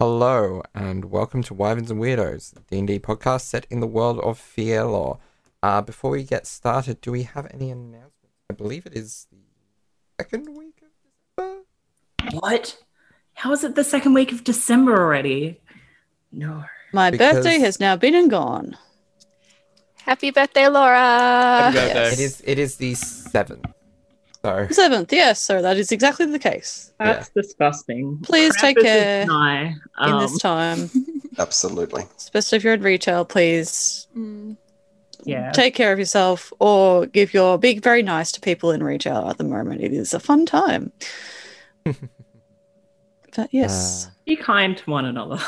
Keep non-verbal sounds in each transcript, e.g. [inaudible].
Hello and welcome to Wyverns and Weirdos, the D&D podcast set in the world of Fielor. Uh, before we get started, do we have any announcements? I believe it is the second week of December. What? How is it the second week of December already? No. My Because- birthday has now been and gone. Happy birthday, Laura! Happy birthday. It is it is the seventh. So Seventh, yes, so that is exactly the case That's disgusting. Please take Krampus is care nigh. in Um, this time. [laughs] Absolutely. Especially if you're in retail, please Mm. yeah. take care of yourself or give your be very nice to people in retail at the moment. It is a fun time. [laughs] but yes. uh, Be kind to one another.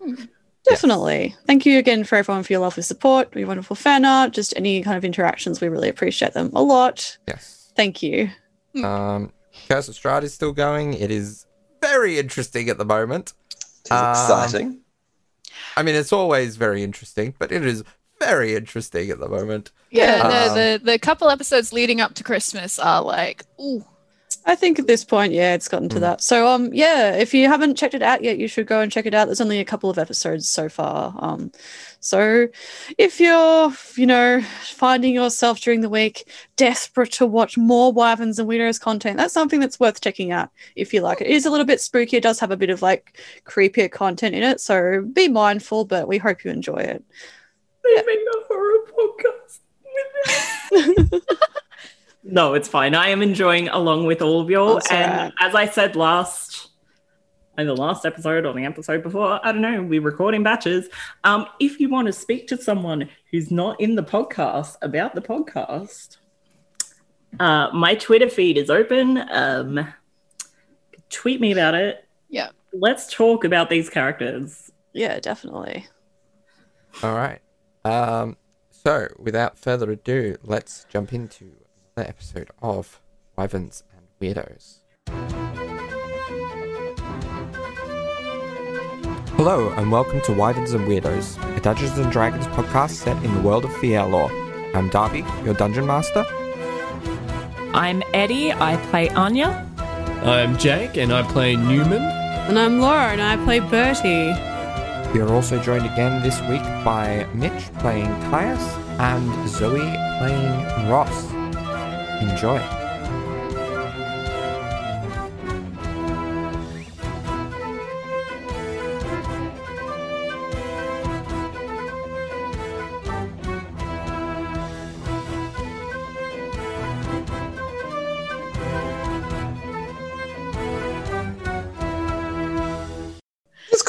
[laughs] Definitely. Thank you again for everyone for your lovely support, your wonderful fan art, just any kind of interactions. We really appreciate them a lot. yes. Thank you. Um, Curse of Strahd is still going. It is very interesting at the moment. It is Um, exciting. I mean, it's always very interesting, but it is very interesting at the moment. Yeah, Um, the, the the couple episodes leading up to Christmas are like, ooh, I think at this point, yeah, it's gotten to Mm. that. So, um, yeah, if you haven't checked it out yet, you should go and check it out. There's only a couple of episodes so far. Um, so if you're, you know, finding yourself during the week desperate to watch more Wyverns and Weirdos content, that's something that's worth checking out if you like it. It is a little bit spooky. It does have a bit of like creepier content in it, so be mindful. But we hope you enjoy it. They make a horror podcast. [laughs] [laughs] no, it's fine. I am enjoying along with all of you. Oh, and alright. as I said last in the last episode or the episode before, I don't know, we record in batches. Um, if you want to speak to someone who's not in the podcast about the podcast, uh, my Twitter feed is open. Um, tweet me about it. Yeah. Let's talk about these characters. Yeah, definitely. All right. Um, so, without further ado, let's jump into another episode of Wyverns and Weirdos. Hello, and welcome to Wyverns and Weirdos, a Dungeons and Dragons podcast set in the world of Fielor. I'm Darby, your dungeon master. I'm Eddie. I play Anya. I'm Jake, and I play Newman. And I'm Laura, and I play Bertie. We are also joined again this week by Mitch playing Caius and Zoe playing Ross. Enjoy.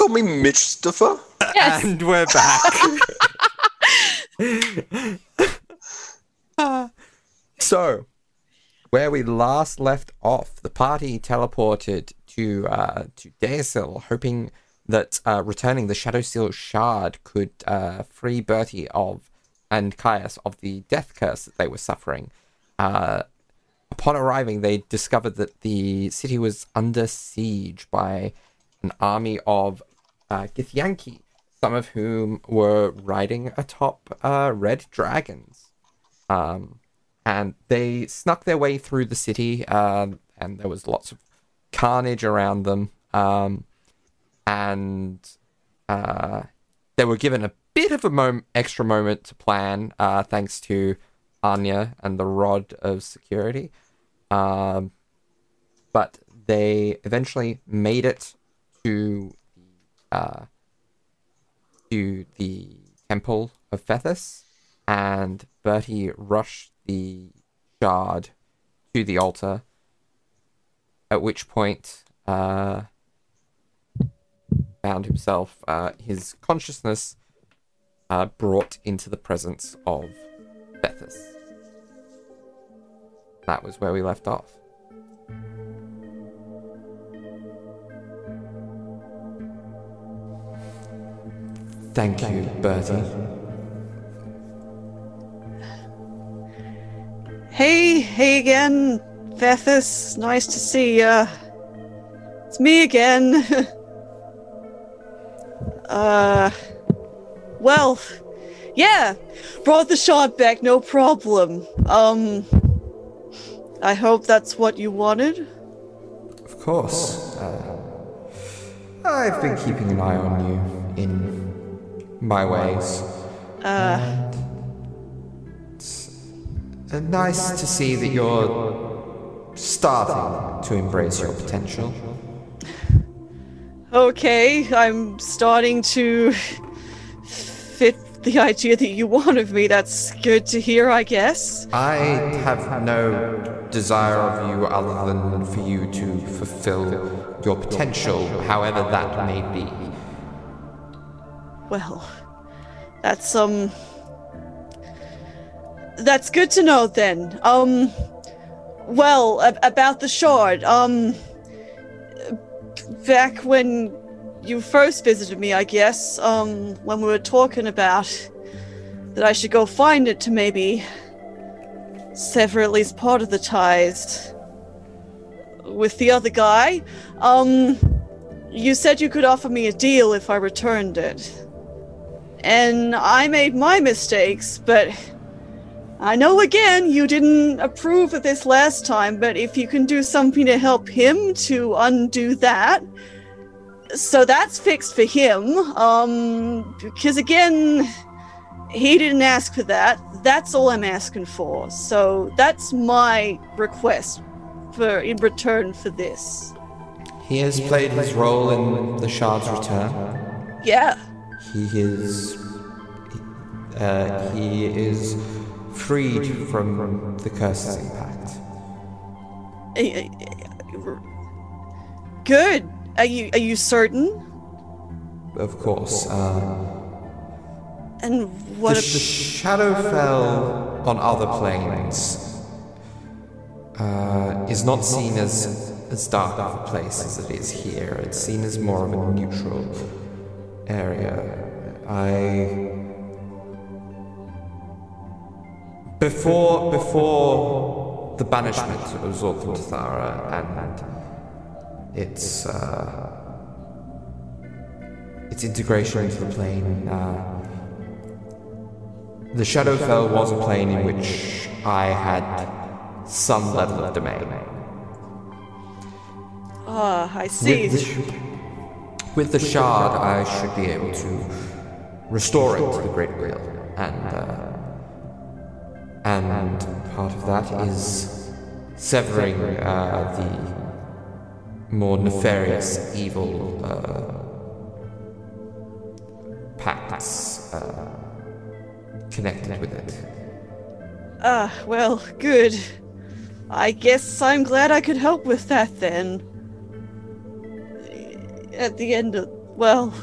Call me Mitch Stuffer. yes, [laughs] And we're back. Uh, [laughs] so, where we last left off, the party teleported to uh, to Deasil, hoping that uh, returning the Shadow Seal shard could uh, free Bertie of and Caius of the death curse that they were suffering. Uh, upon arriving, they discovered that the city was under siege by an army of uh, Githyanki, some of whom were riding atop uh, red dragons. Um, and they snuck their way through the city, um, and there was lots of carnage around them. Um, and uh, they were given a bit of a mom- extra moment to plan, uh, thanks to Anya and the Rod of Security. Um, but they eventually made it to uh, to the temple of Phethus, and Bertie rushed the shard to the altar. At which point, uh, found himself uh, his consciousness uh, brought into the presence of Phethus. That was where we left off. Thank you, Bertie. Hey, hey again, Vethus. Nice to see ya. It's me again. [laughs] uh, well, yeah, brought the shot back, no problem. Um, I hope that's what you wanted. Of course. Uh, I've been keeping an eye on you in my ways. Uh, It's uh, nice to see that you're starting to embrace your potential. okay, I'm starting to fit the idea that you want of me. That's good to hear, I guess. I have no desire of you other than for you to fulfill your potential, however that may be. Well, that's um That's good to know then. Um well, ab- about the shard. Um back when you first visited me, I guess, um when we were talking about that I should go find it to maybe sever at least part of the ties with the other guy. Um you said you could offer me a deal if I returned it and I made my mistakes, but I know again you didn't approve of this last time, but if you can do something to help him to undo that, so that's fixed for him. Um, because again, he didn't ask for that. That's all I'm asking for. So that's my request for in return for this. He has played his role in the Shard's return. Yeah. He is. Uh, he is freed from the curse's impact. Good. Are you are you certain? Of course. Uh, And the, what? the shadow fell on other planes. Uh, is not seen as as dark of a place as it is here. It's seen as more of a neutral area. I before before the banishment of Zortham and its uh, its integration into the plane. Uh, the Shadowfell was a plane in which I had some level of domain. Ah, I see. With the, with the shard, I should be able to restore it to the Great Wheel, and uh, and part of that is severing uh, the more nefarious, evil uh, pacts uh, connected with it. Ah, well, good. I guess I'm glad I could help with that then. At the end of, well,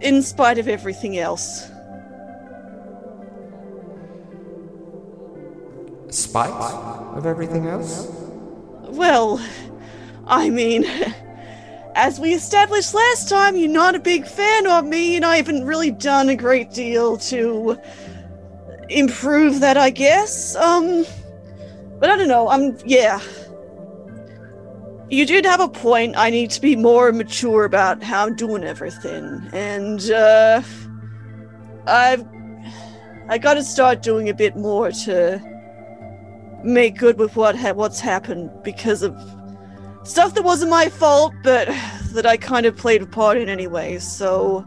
in spite of everything else. Spite of everything else? Well, I mean, as we established last time, you're not a big fan of me, and I haven't really done a great deal to improve that, I guess. Um, but I don't know. I'm yeah. You did have a point. I need to be more mature about how I'm doing everything, and uh, I've I got to start doing a bit more to make good with what ha- what's happened because of stuff that wasn't my fault, but that I kind of played a part in anyway. So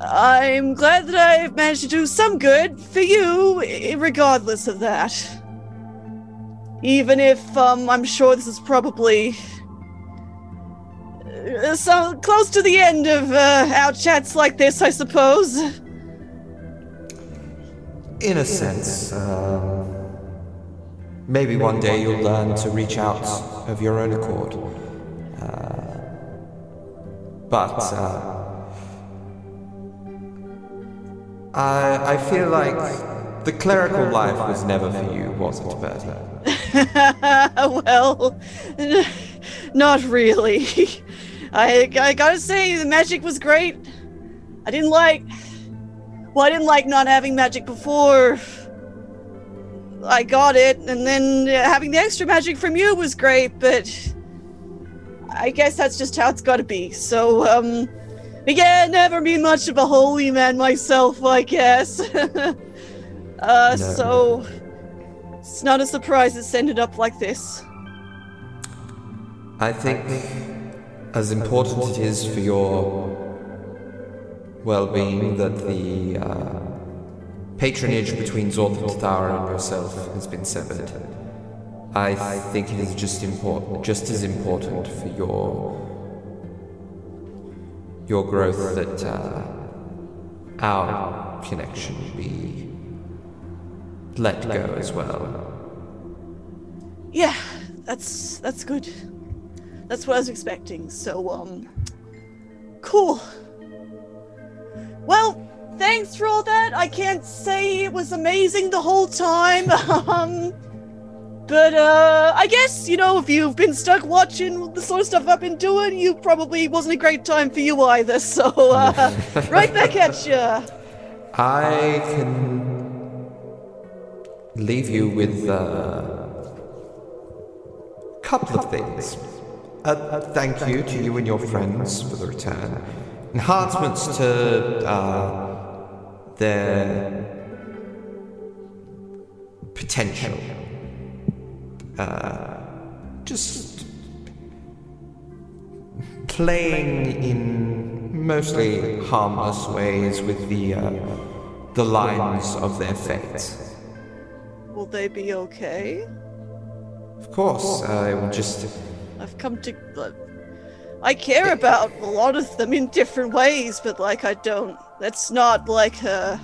I'm glad that I've managed to do some good for you, regardless of that. Even if um, I'm sure this is probably uh, so close to the end of uh, our chats like this, I suppose. In a sense, um, maybe one day you'll learn to reach out of your own accord. Uh, but uh, I, I feel like the clerical life was never for you, was it, Bertie? [laughs] well, not really. [laughs] I, I gotta say, the magic was great. I didn't like. Well, I didn't like not having magic before I got it, and then uh, having the extra magic from you was great, but I guess that's just how it's gotta be. So, um, yeah, never been much of a holy man myself, I guess. [laughs] uh, No. so. It's not a surprise it's ended up like this. I think as important it is for your well-being that the uh, patronage between Zorth and Tathara and yourself has been severed. I think it is just important, just as important for your your growth that uh, our connection be let go as well. Yeah, that's that's good. That's what I was expecting. So um cool. Well, thanks for all that. I can't say it was amazing the whole time. [laughs] um but uh I guess, you know, if you've been stuck watching the sort of stuff I've been doing, you probably wasn't a great time for you either. [laughs] So uh right back at ya. I can leave you with a couple of things. A, a thank you to you and your friends for the return. Enhancements to uh, their potential. Uh, just playing in mostly harmless ways with the uh, the lines of their fate. Will they be okay? Of course, I will just I've come to. Uh, I care about a lot of them in different ways, but like I don't. That's not like uh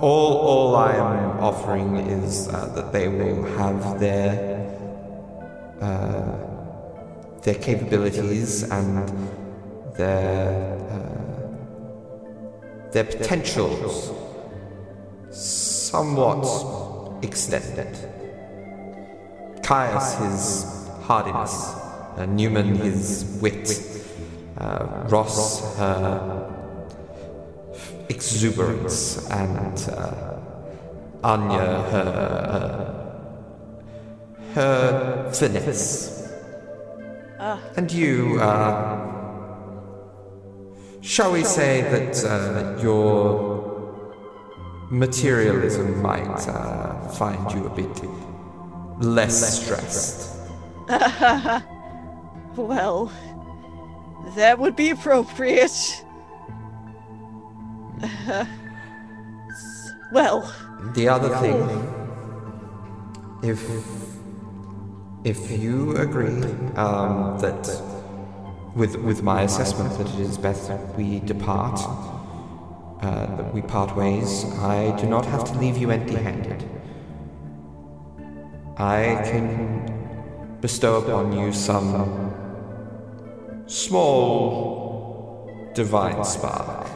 all all I am offering is uh, that they will have their uh, their capabilities and their uh, their potentials somewhat extended. Caius his hardiness, uh, Newman his wit, uh, Ross her exuberance, and uh, Anya her uh, her finesse, and you, uh, shall we say that uh, your materialism might uh, find you a bit less stressed. [laughs] well, that would be appropriate. [laughs] well, The other thing, if if you agree um, that with with my assessment that it is best that we depart, uh, that we part ways, I do not have to leave you empty-handed. I can bestow upon you some small divine spark.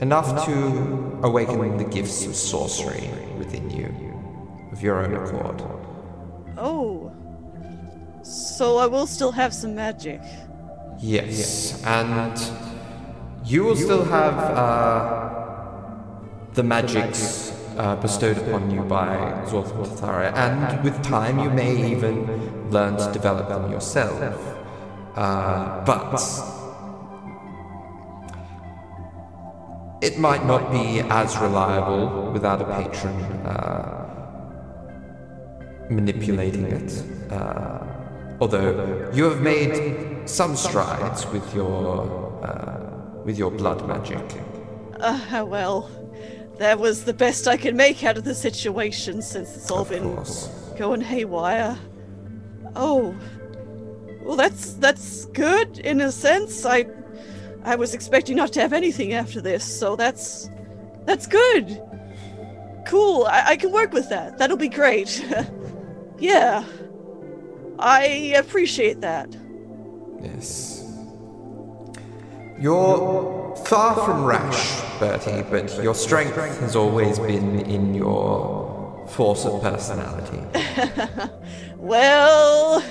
Enough to awaken the gifts of sorcery within you, of your own accord. oh. So I will still have some magic. Yes, and you will still have uh, the magics uh, bestowed upon you by Zorth and and with time you may even learn to develop them yourself. Uh, but it might not be as reliable without a patron uh, manipulating it. Uh, although you have made some strides with your uh, with your blood magic. Uh, well, that was the best I could make out of the situation since it's all Of been course. going haywire. Oh, well, that's that's good in a sense. I I was expecting not to have anything after this, so that's that's good. Cool. I, I can work with that. That'll be great. [laughs] yeah, I appreciate that. Yes. You're far from rash, Bertie, but your strength has always been in your force of personality. [laughs] Well,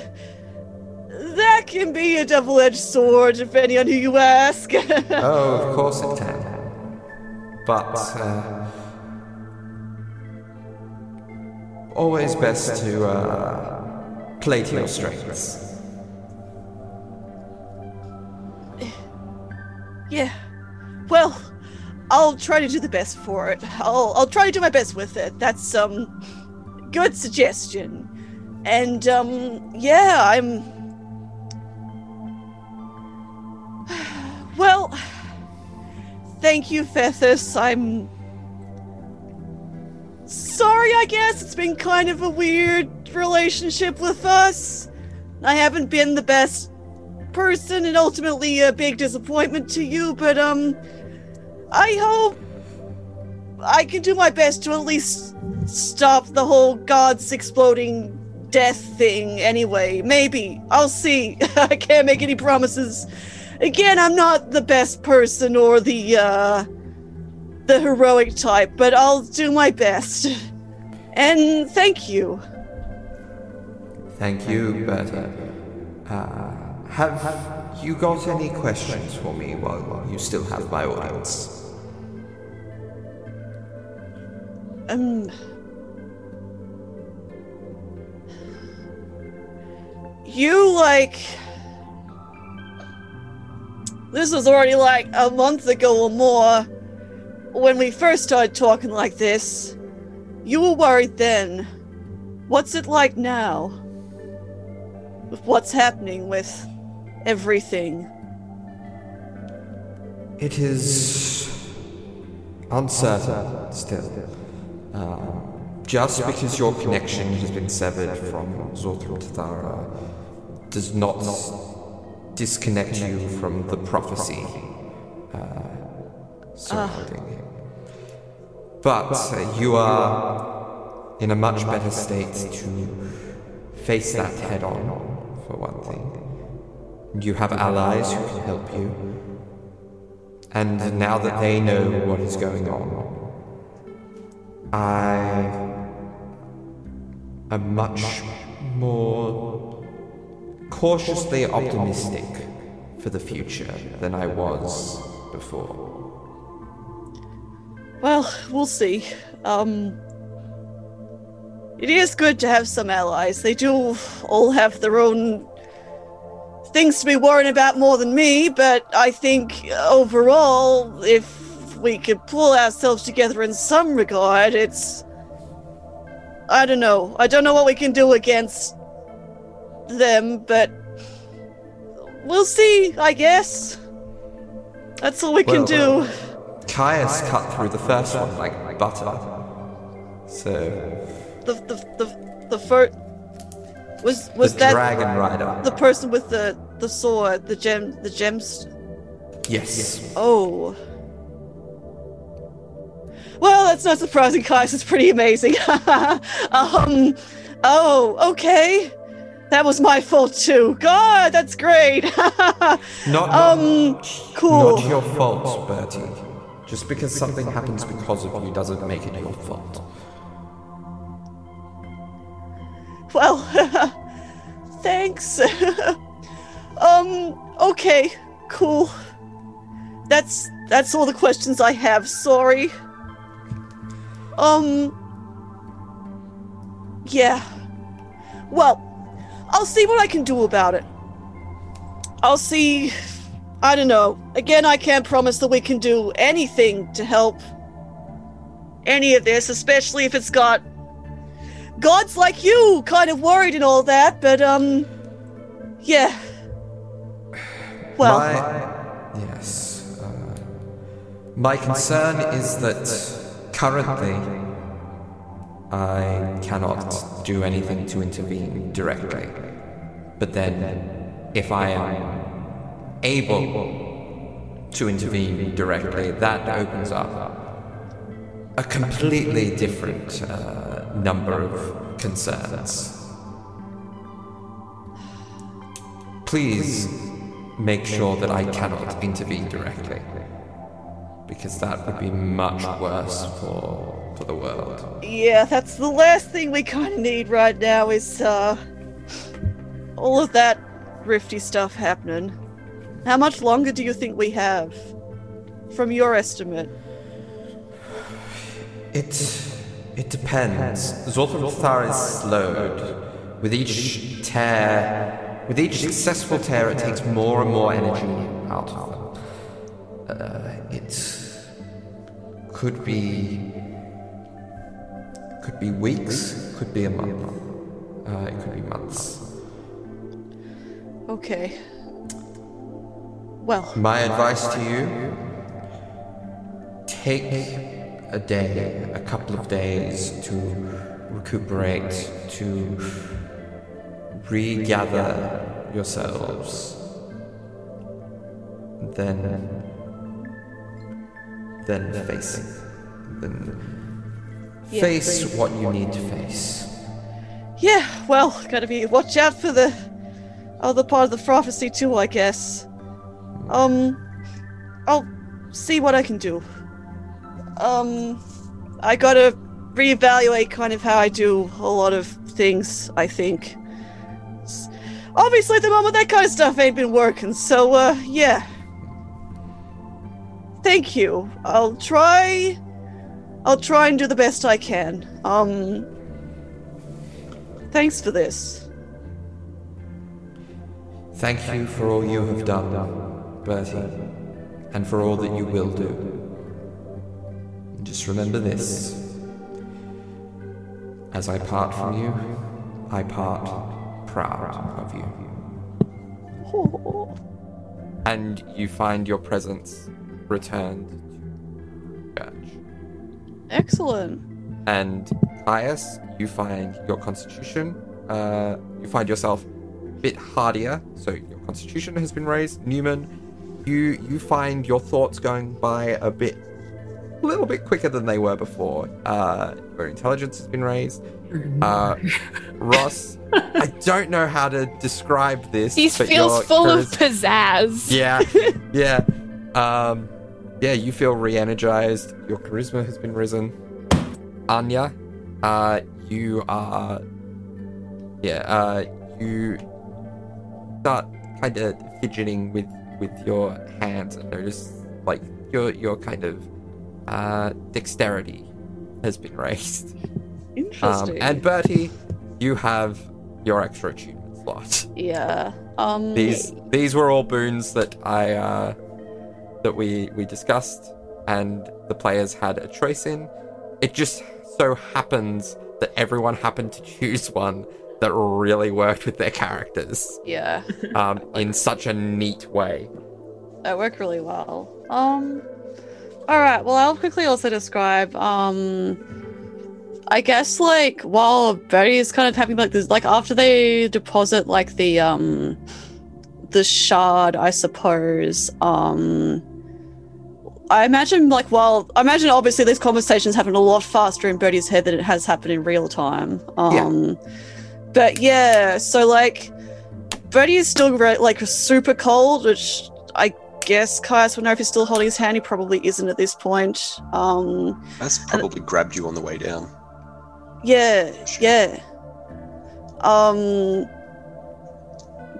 that can be a double-edged sword, depending on who you ask. [laughs] oh, of course it can. But uh, always best to uh, play to your strengths. Yeah. Well, I'll try to do the best for it. I'll I'll try to do my best with it. That's um good suggestion. And um yeah, I'm [sighs] Well, thank you, Fethus. I'm sorry, I guess. It's been kind of a weird relationship with us. I haven't been the best person and ultimately a big disappointment to you, but um I hope I can do my best to at least stop the whole gods exploding death thing anyway. Maybe. I'll see. [laughs] I can't make any promises. Again, I'm not the best person or the uh the heroic type, but I'll do my best. And thank you. Thank you, Bertie. Uh, have you got any questions for me while you still have my audience? Um You like This was already like a month ago or more when we first started talking like this. You were worried then. What's it like now? With what's happening with everything? It is uncertain still. Um, just because your connection has been severed from Zorthral Thara does not disconnect you from the prophecy uh, surrounding him. But uh, you are in a much better state to face that head on, for one thing. You have allies who can help you. And now that they know what is going on, I am much more cautiously optimistic for the future than I was before. Well, we'll see. Um It is good to have some allies. They do all have their own things to be worrying about more than me, but I think overall, if we could pull ourselves together in some regard, it's. I don't know. I don't know what we can do against them, but. We'll see, I guess. That's all we can Well, do. Caius cut through the first one like butter. So, The the the the first was was the that Dragon Rider. the person with the the sword, the gem, the gems. Yes. yes. Oh. Well, that's not surprising, Caius. It's pretty amazing. [laughs] um. Oh, okay. That was my fault too. God, that's great. [laughs] Not, um. not, Cool. not your fault, Bertie. Just because something happens because of you doesn't make it your fault. Well, [laughs] thanks. Um. Okay. Cool. That's that's all the questions I have. Sorry. Um. Yeah. Well, I'll see what I can do about it. I'll see. I don't know. Again, I can't promise that we can do anything to help any of this, especially if it's got gods like you kind of worried and all that, but um yeah. Well, My, yes. Uh, my concern is that currently I cannot do anything to intervene directly. But then, if I am able to intervene directly, that opens up a completely different uh, number of concerns. Please make sure that I cannot intervene directly, because that would be much worse for for the world. yeah, that's the last thing we kind of need right now is uh all of that rifty stuff happening. How much longer do you think we have from your estimate? It it depends. Zorthar Thar is slowed. With each tear, with each successful tear, it takes more and more energy out of them. Uh, it could be could be weeks, could be a month. Uh, it could be months. Okay. Well, My advice to you take a day, a couple of days to recuperate, to regather yourselves. Then, then face it. Then face what you need to face. yeah, well, gotta be watch out for the other part of the prophecy too, I guess. Um, I'll see what I can do. Um, I gotta reevaluate kind of how I do a lot of things, I think. Obviously, at the moment, that kind of stuff ain't been working, so, uh, yeah. Thank you. I'll try. I'll try and do the best I can. Um, thanks for this. Thank you for all you have done, Bertie, and for all that you will do. Just remember this. As I part from you, I part proud of you. And you find your presence returned to church. Excellent. And Caius, you find your constitution, uh, you find yourself a bit hardier, so your constitution has been raised. Newman, you you find your thoughts going by a bit, little bit quicker than they were before. Uh, your intelligence has been raised. Uh, Ross, I don't know how to describe this. He feels your full of pizzazz. yeah, [laughs] yeah. Um, yeah, you feel re-energized. Your charisma has been risen. Anya, uh, you are, yeah, uh, you start kind of fidgeting with with your hands and notice like you're, you're kind of uh, dexterity has been raised. [laughs] Um, Interesting. and Bertie, you have your extra attunement slot. yeah. Um. These these were all boons that I uh, that we we discussed, and the players had a choice in. It just so happens that everyone happened to choose one that really worked with their characters Yeah. um, [laughs] in such a neat way. That worked really well. Um. All right. Well, I'll quickly also describe. Um. I guess like while Betty is kind of having like this, like after they deposit like the um, the shard, I suppose. Um. I imagine, like, while I imagine, obviously, these conversations happen a lot faster in Bertie's head than it has happened in real time. Um, but yeah, so like, Bertie is still re- like super cold, which I guess Caius would know if he's still holding his hand. He probably isn't at this point. Um, That's probably grabbed you on the way down. yeah, yeah. Um,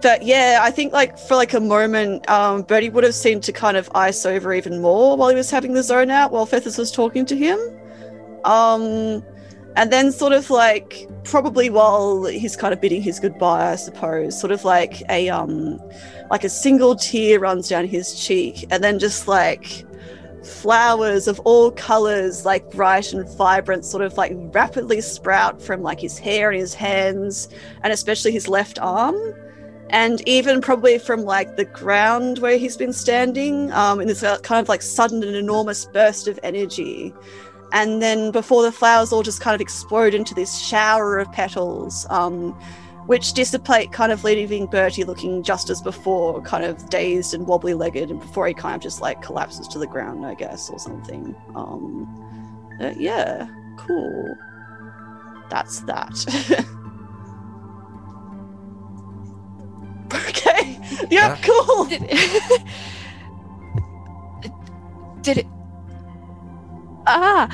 but yeah, I think like for like a moment, um, Bertie would have seemed to kind of ice over even more while he was having the zone out while Fethus was talking to him. Um, and then sort of like probably while he's kind of bidding his goodbye, I suppose, sort of like a um, like a single tear runs down his cheek, and then just like flowers of all colors, like bright and vibrant, sort of like rapidly sprout from like his hair and his hands, and especially his left arm. And even probably from like the ground where he's been standing, um, in this uh, kind of like sudden and enormous burst of energy. And then before the flowers all just kind of explode into this shower of petals, um, which dissipate, kind of leaving Bertie looking just as before, kind of dazed and wobbly legged, and before he kind of just like collapses to the ground, I guess, or something. Um, uh, yeah, cool. That's that. [laughs] okay. Yeah, Yeah. cool. Did, [laughs] did it? Ah,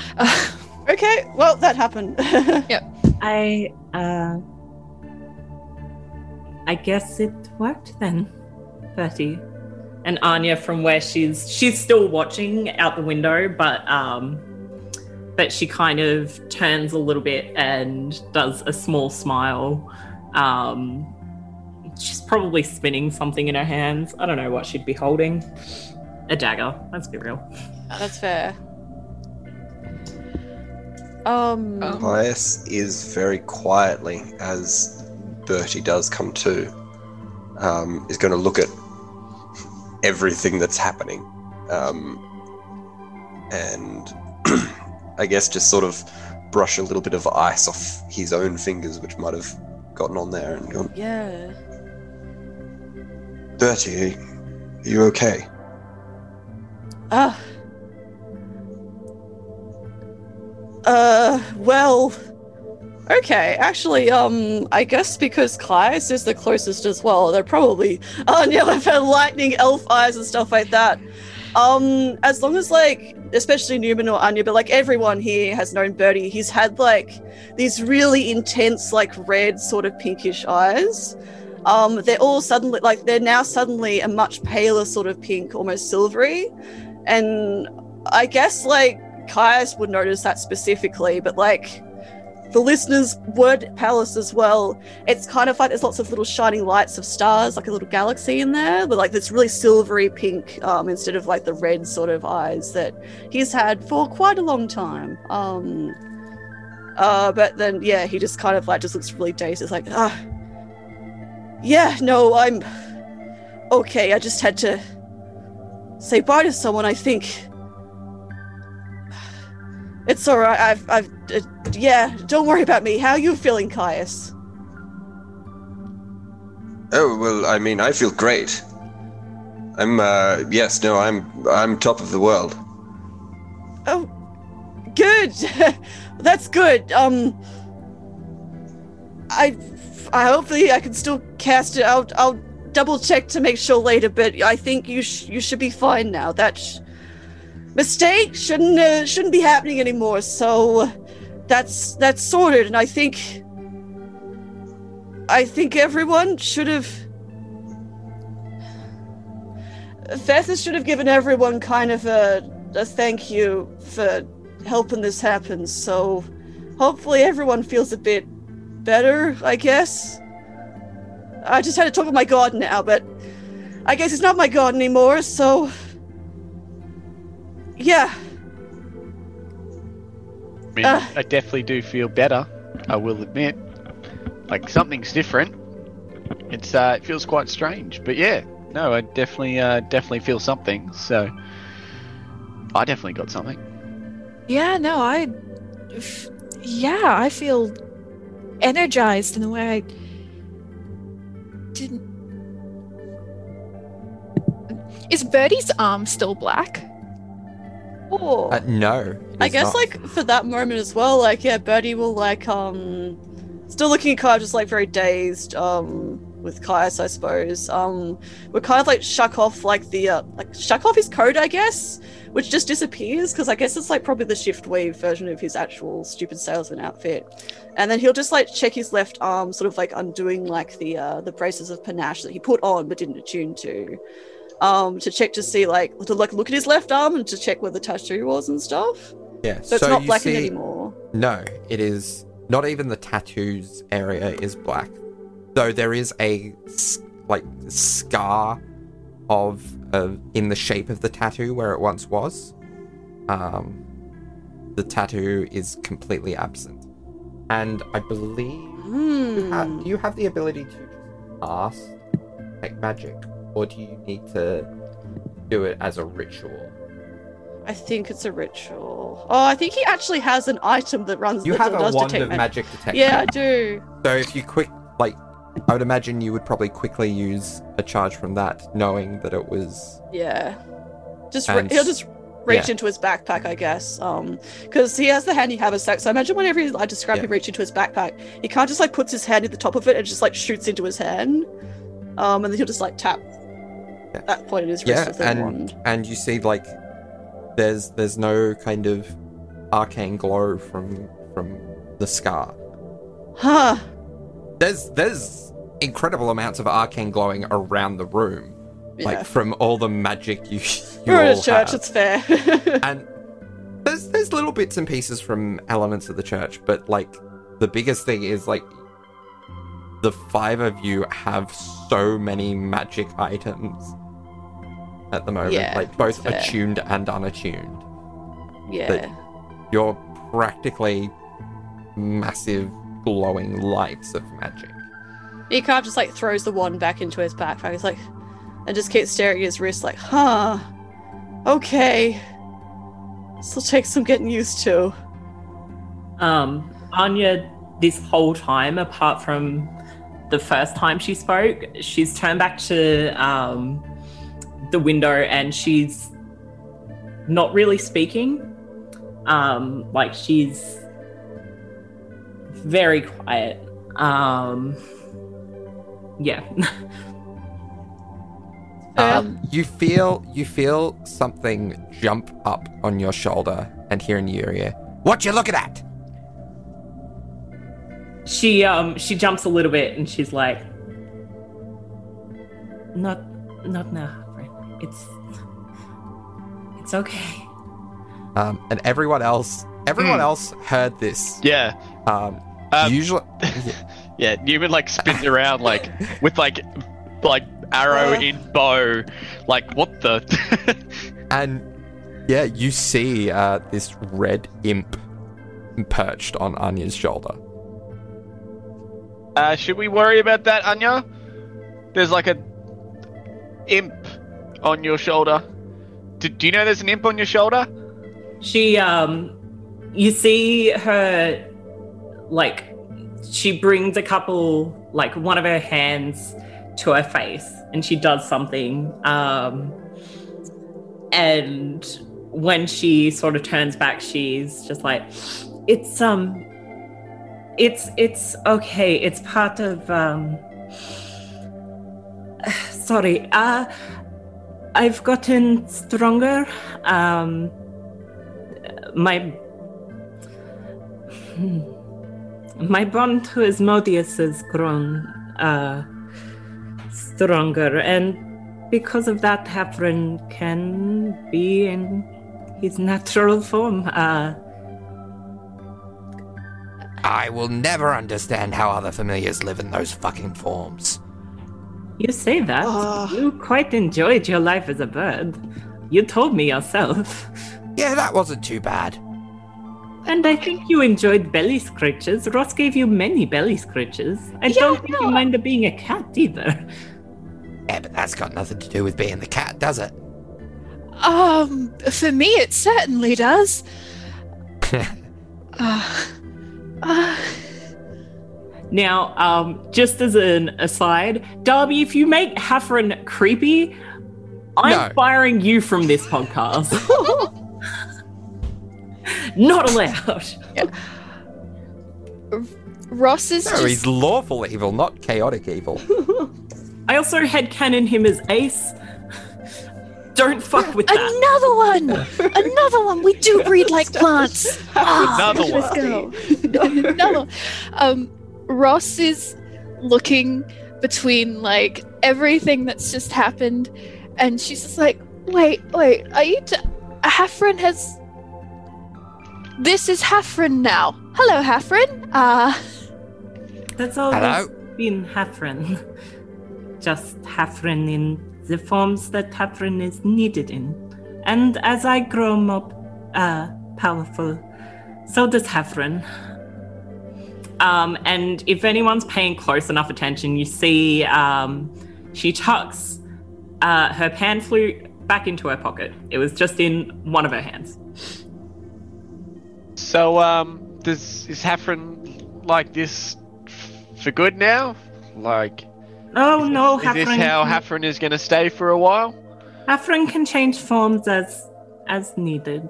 [laughs] Okay, well, that happened. Yep. I uh I guess it worked then, Bertie. And Anya from where she's she's still watching out the window, but um but she kind of turns a little bit and does a small smile. Um she's probably spinning something in her hands. I don't know what she'd be holding. A dagger, let's be real. That's fair. Um, Oh. Caius is very quietly, as Bertie does come to, um, is going to look at everything that's happening, um, and [clears throat] I guess just sort of brush a little bit of ice off his own fingers, which might have gotten on there, and gone, Yeah. Bertie, are you okay? Ah. Uh, well. Okay, actually, um, I guess because Caius is the closest as well, they're probably, [laughs] yeah, I've had lightning, elf eyes, and stuff like that. Um, as long as, like, especially Newman or Anya, but like everyone here has known Bertie, he's had, like, these really intense, like, red, sort of pinkish eyes. Um, they're all suddenly, like, they're now suddenly a much paler sort of pink, almost silvery. And I guess, like, Caius would notice that specifically, but, like, the listeners word palace as well. It's kind of like there's lots of little shining lights of stars like a little galaxy in there but like this really silvery pink um, instead of like the red sort of eyes that he's had for quite a long time. Um uh but then yeah he just kind of like just looks really dazed. It's like ah yeah no i'm okay. I just had to say bye to someone i think it's all right. I've, I've, uh, yeah. Don't worry about me. How are you feeling, Caius? Oh well, I mean, I feel great. I'm, uh, yes, no, I'm, I'm top of the world. Oh, good. [laughs] That's good. Um, I, I hopefully I can still cast it. I'll, I'll double check to make sure later, but I think you, sh- you should be fine now. That. Sh- mistake shouldn't uh, shouldn't be happening anymore. So that's that's sorted, and I think I think everyone should have. Fethus should have given everyone kind of a, a thank you for helping this happen. So hopefully everyone feels a bit better. I guess. I just had to talk with my god now, but I guess it's not my god anymore. So yeah. I mean, Uh. I definitely do feel better. I will admit, like something's different. It's uh, it feels quite strange, but yeah, no, I definitely uh, definitely feel something. So I definitely got something. Yeah, no, I. f- Yeah, I feel energized in a way I didn't. Is Bertie's arm still black? Oh. Uh, no. I guess not. like for that moment as well, like yeah, Bertie will like um still looking at Kai just like very dazed, um with Caius, I suppose. Um we're kind of like shuck off like the uh like shuck off his code, I guess, which just disappears because I guess it's like probably the shift wave version of his actual stupid salesman outfit. And then he'll just like check his left arm, sort of like undoing like the uh the braces of panache that he put on but didn't attune to. Um, to check to see like to like look at his left arm and to check where the tattoo was and stuff. yeah. So it's not blackened see- anymore. No, it is not even the tattoos area is black. Though there is a like scar of uh, in the shape of the tattoo where it once was. Um, the tattoo is completely absent, and I believe you have, Hmm. do you have the ability to just cast like magic, or do you need to do it as a ritual? I think it's a ritual. Oh, I think he actually has an item that runs. You that have a does wand detect of mag- magic detection. Yeah, I do. So if you quick, like, I would imagine you would probably quickly use a charge from that, knowing that it was. Yeah, just re- he'll just reach yeah. into his backpack, I guess. Um, because he has the handy haversack. So I imagine whenever he, I describe Yeah. him reach into his backpack, he can't just like puts his hand at the top of it and just like shoots into his hand. Um, and then he'll just like tap. That point in his wrist Yeah, with and wand. and you see like, there's there's no kind of arcane glow from from the scar. Huh. There's there's incredible amounts of arcane glowing around the room, Yeah. like from all the magic you [laughs] you We're in a church. have. It's fair. [laughs] and there's there's little bits and pieces from elements of the church, but like the biggest thing is like the five of you have so many magic items at the moment, Yeah, like both fair. attuned and unattuned. yeah. You're practically massive glowing lights of magic. He kind of just like throws the wand back into his backpack. He's like, and just keeps staring at his wrist, like, huh, okay. This will take some getting used to. Um, Anya, this whole time, apart from the first time she spoke, she's turned back to um, the window and she's not really speaking. Um, like she's very quiet. Um, yeah. [laughs] Um, you feel you feel something jump up on your shoulder and hear in your ear. What you looking at? she um she jumps a little bit and she's like, "Not, not now. It's, it's okay." Um, and everyone else, everyone Hmm. else heard this. Yeah. Um, Um, usually, [laughs] Yeah, Newman like spins around like with like like arrow in bow. Like what the [laughs] and yeah, you see uh, this red imp perched on Anya's shoulder. Uh should we worry about that, Anya? There's like a imp on your shoulder. Do, do you know there's an imp on your shoulder? She um you see her like she brings a couple like one of her hands to her face and she does something um and when she sort of turns back she's just like it's um it's it's okay it's part of um [sighs] sorry uh i've gotten stronger um my Hmm. my bond to Asmodeus has grown uh, stronger, and because of that, Hafren can be in his natural form. Uh, I will never understand how other familiars live in those fucking forms. You say that Ah. you quite enjoyed your life as a bird. You told me yourself, Yeah, that wasn't too bad. and I think you enjoyed belly scratches. Ross gave you many belly scratches. I don't think you minded being a cat either. Yeah, but that's got nothing to do with being the cat, does it? Um, for me, it certainly does. Uh, [laughs] uh, Now, um, just as an aside, Darby, if you make Hafren creepy, I'm No. firing you from this podcast. [laughs] Not allowed. Ross is No, just he's lawful evil, not chaotic evil. [laughs] I also headcanon him as Ace. Don't fuck with that. another one. Another one. We do [laughs] breed like plants. Ah, Another let's one. go. Another. Um, Ross is looking between like everything that's just happened, and she's just like, "Wait, wait. Are you? T- Hafren has. This is Hafren now. Hello, Hafren. Uh, [laughs] That's always Hello? been Hafren. [laughs] Just Hafren in the forms that Hafren is needed in. And as I grow more uh, powerful, so does Hafren. Um, and if anyone's paying close enough attention, you see um, she tucks uh, her pan flute back into her pocket. It was just in one of her hands. So um does is Hafren like this f- for good now? Like Oh no, is Hafren. this how can- Hafren is gonna stay for a while? Hafren can change forms as as needed.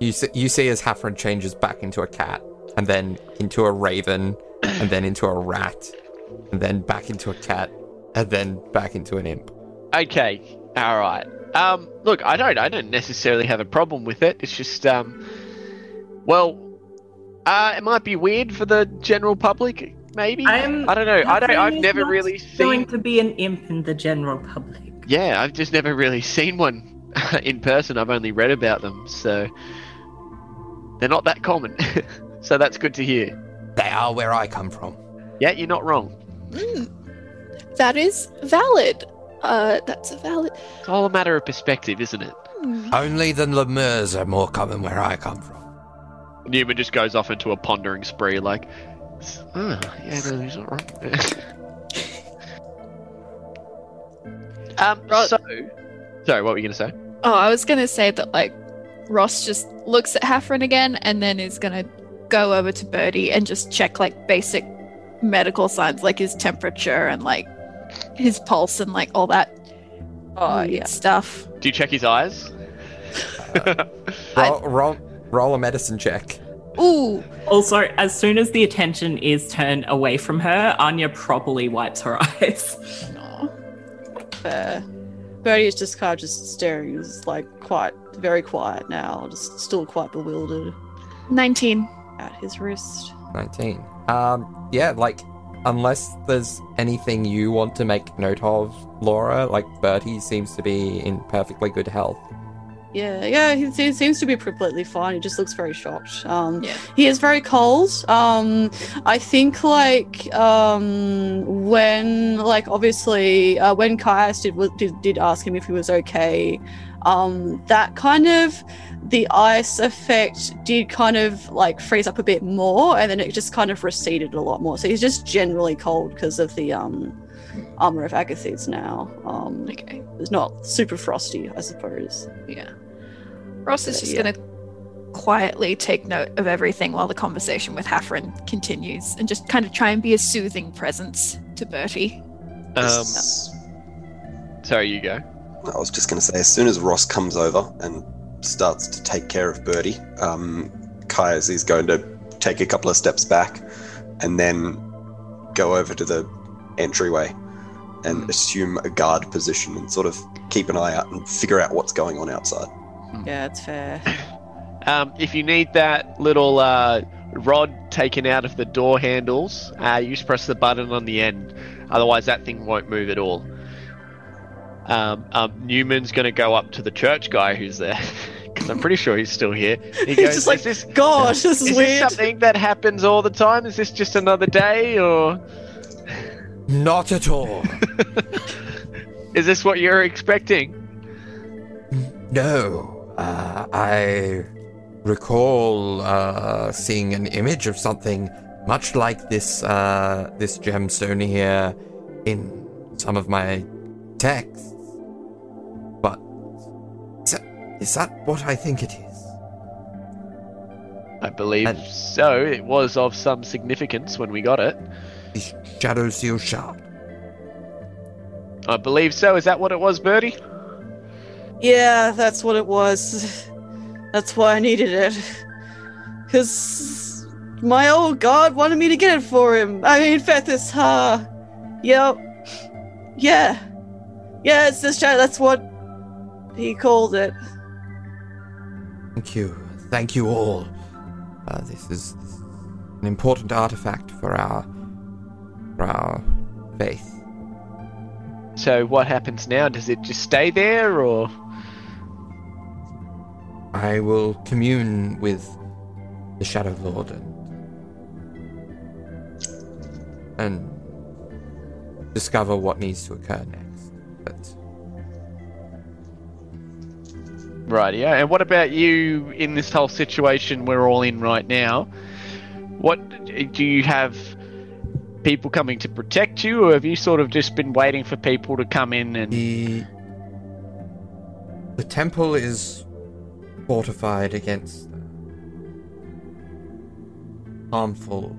You see, you see as Hafren changes back into a cat, and then into a raven, and then into a rat, and then back into a cat, and then back into an imp. Okay, all right. Um, look, I don't, I don't necessarily have a problem with it. It's just, um, well, uh, it might be weird for the general public, maybe. I'm- I don't know. I don't. I've never not really going seen. to be an imp in the general public. Yeah, I've just never really seen one [laughs] in person. I've only read about them, so they're not that common. [laughs] so that's good to hear. They are where I come from. Yeah, you're not wrong. mm, that is valid. Uh, that's a valid. It's all a matter of perspective, isn't it? hmm. Only the lemurs are more common where I come from. Newman just goes off into a pondering spree, like, oh, yeah, no, he's not wrong. [laughs] Um, Ro- so, sorry, what were you going to say? Oh, I was gonna say that like Ross just looks at Hafren again and then is gonna go over to Bertie and just check like basic medical signs like his temperature and like his pulse and like all that Oh yeah. stuff. Do you check his eyes? [laughs] Roll, roll, roll a medicine check. Ooh, Also, as soon as the attention is turned away from her, Anya properly wipes her [laughs] eyes. no. Fair. Uh, Bertie is just kind of just staring. He's like quite very quiet now. Just still quite bewildered 19. At his wrist. 19. Um, yeah, like, unless there's anything you want to make note of, Laura, like, Bertie seems to be in perfectly good health. Yeah, yeah, he, he seems to be completely fine. He just looks very shocked. Um, Yeah. he is very cold. Um, I think like um, when like obviously uh, when Caius did, did did ask him if he was okay, um, that kind of the ice effect did kind of like freeze up a bit more, and then it just kind of receded a lot more. So he's just generally cold because of the um, armor of Agathys now. Um, Okay. it's not super frosty, I suppose. Yeah. Ross is just yeah. gonna quietly take note of everything while the conversation with Hafren continues and just kind of try and be a soothing presence to Bertie. Um, As- sorry, you go. I was just going to say, as soon as Ross comes over and starts to take care of Bertie, um, Caius is going to take a couple of steps back and then go over to the entryway and assume a guard position and sort of keep an eye out and figure out what's going on outside. Yeah, it's fair. [laughs] Um, if you need that little uh, rod taken out of the door handles, uh, you just press the button on the end. Otherwise, that thing won't move at all. Um, um, Newman's going to go up to the church guy who's there [laughs] because I'm pretty sure he's still here. He [laughs] He's goes, just like, "Is this, Gosh, this is, is this something that happens all the time? Is this just another day, or [laughs] Not at all. is this what you're expecting?" no. Uh, I recall uh, seeing an image of something much like this uh, this gemstone here in some of my texts. Is that what I think it is? I believe And- so. It was of some significance when we got it. The Shadowfell Shard. I believe so. Is that what it was, Bertie? Yeah, that's what it was. That's why I needed it. Because my old god wanted me to get it for him. I mean, Fethis, uh, yep. Yeah. Yeah, it's this shadow. That's what he called it. Thank you. Thank you all. Uh, this is this is an important artifact for our for our faith. So what happens now? Does it just stay there, or I will commune with the Shadow Lord and and discover what needs to occur next. Right? Yeah. And what about you in this whole situation we're all in right now? What do you have? People coming to protect you, or have you sort of just been waiting for people to come in and? the the temple is fortified against harmful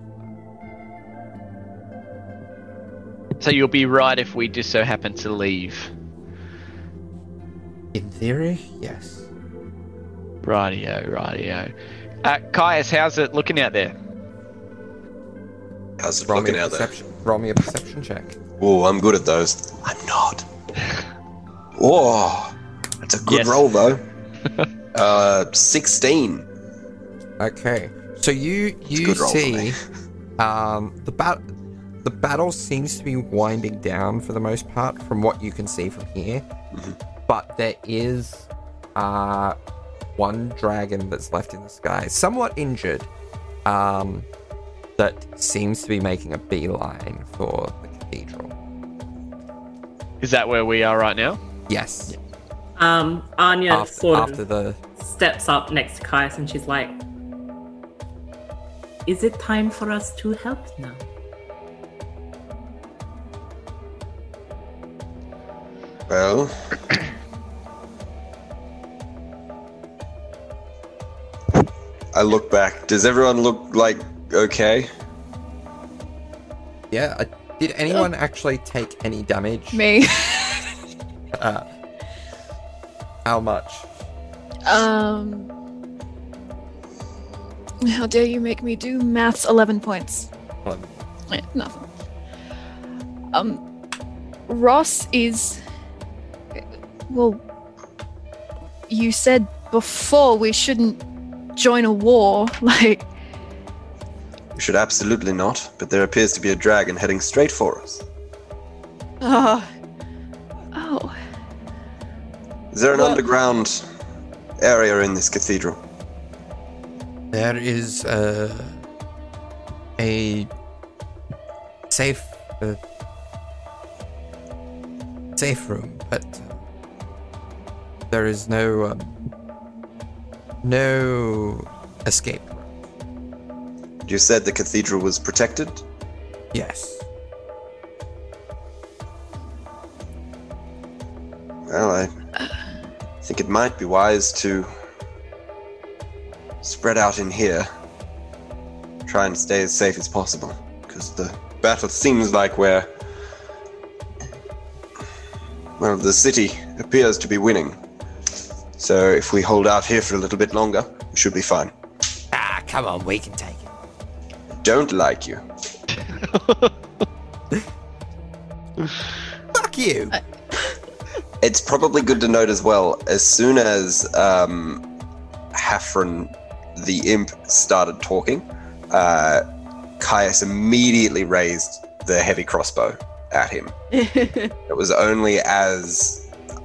So you'll be right if we just so happen to leave. In theory yes Rightio, rightio. Uh, Caius, how's it looking out there? How's it roll looking a out there? perception, roll me a perception check Oh, I'm good at those. I'm not. [laughs] Oh, that's a good Yes. roll though. [laughs] uh, sixteen. Okay, so you you good roll for see [laughs] um, the bat the battle seems to be winding down for the most part from what you can see from here, Mhm. But there is uh, one dragon that's left in the sky, somewhat injured, um, that seems to be making a beeline for the cathedral. Is that where we are right now? Yes, Um, Anya after, sort after of the steps up next to Caius and she's like, Is it time for us to help now? Well. I look back. Does everyone look like okay? Yeah. Uh, did anyone actually take any damage? Me. Uh, [laughs] how much? um. How dare you make me do maths? 11 points. Well, Yeah, nothing. Um, Ross is. Well, you said before we shouldn't join a war. [laughs] Like, We should absolutely not, but there appears to be a dragon heading straight for us. Ah, oh, Is there an Well- underground area in this cathedral? There is uh, a safe uh, safe room, but uh, there is no um, no escape. You said the cathedral was protected? Yes. Well, I think it might be wise to spread out in here. Try and stay as safe as possible. Because the battle seems like we're. Well, the city appears to be winning. So if we hold out here for a little bit longer, we should be fine. Ah, come on, we can take it. Don't like you. [laughs] Fuck you. It's probably good to note as well, as soon as um, Hafren the imp started talking, uh, Caius immediately raised the heavy crossbow at him. [laughs] It was only as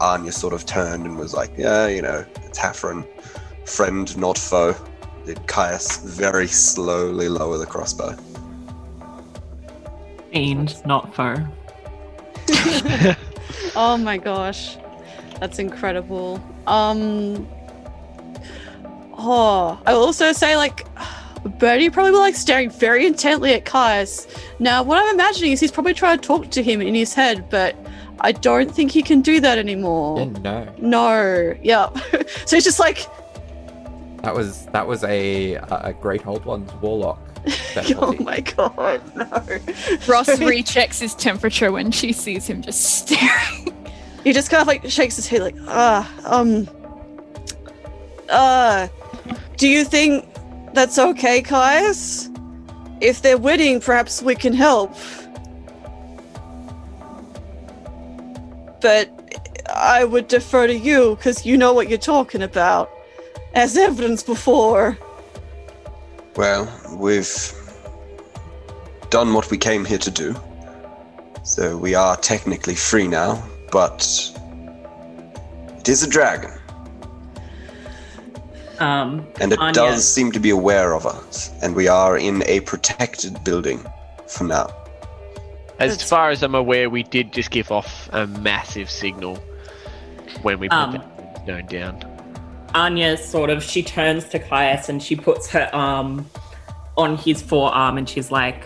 Anya sort of turned and was like, yeah, you know, it's Hafren, friend, not foe, did Caius very slowly lower the crossbow. Fiend, not foe. [laughs] oh my gosh, that's incredible. Um, oh, I will also say like. Bertie probably was like staring very intently at Caius. Now, what I'm imagining is he's probably trying to talk to him in his head, but I don't think he can do that anymore. Yeah, no. No, yeah. [laughs] so he's just like, That was that was a a great old one's warlock. [laughs] oh my god, no. Ross [laughs] rechecks his temperature when she sees him just staring. He just kind of like shakes his head, like, ah, um, uh, do you think that's okay, Caius? If they're winning, perhaps we can help. But I would defer to you because you know what you're talking about, as evidenced before. Well, we've done what we came here to do. So we are technically free now, but it is a dragon, Um, and it Anya- does seem to be aware of us, and we are in a protected building for now. As That's- far as I'm aware, we did just give off a massive signal when we put Um, the known down. Anya sort of she turns to Caius and she puts her arm on his forearm and she's like,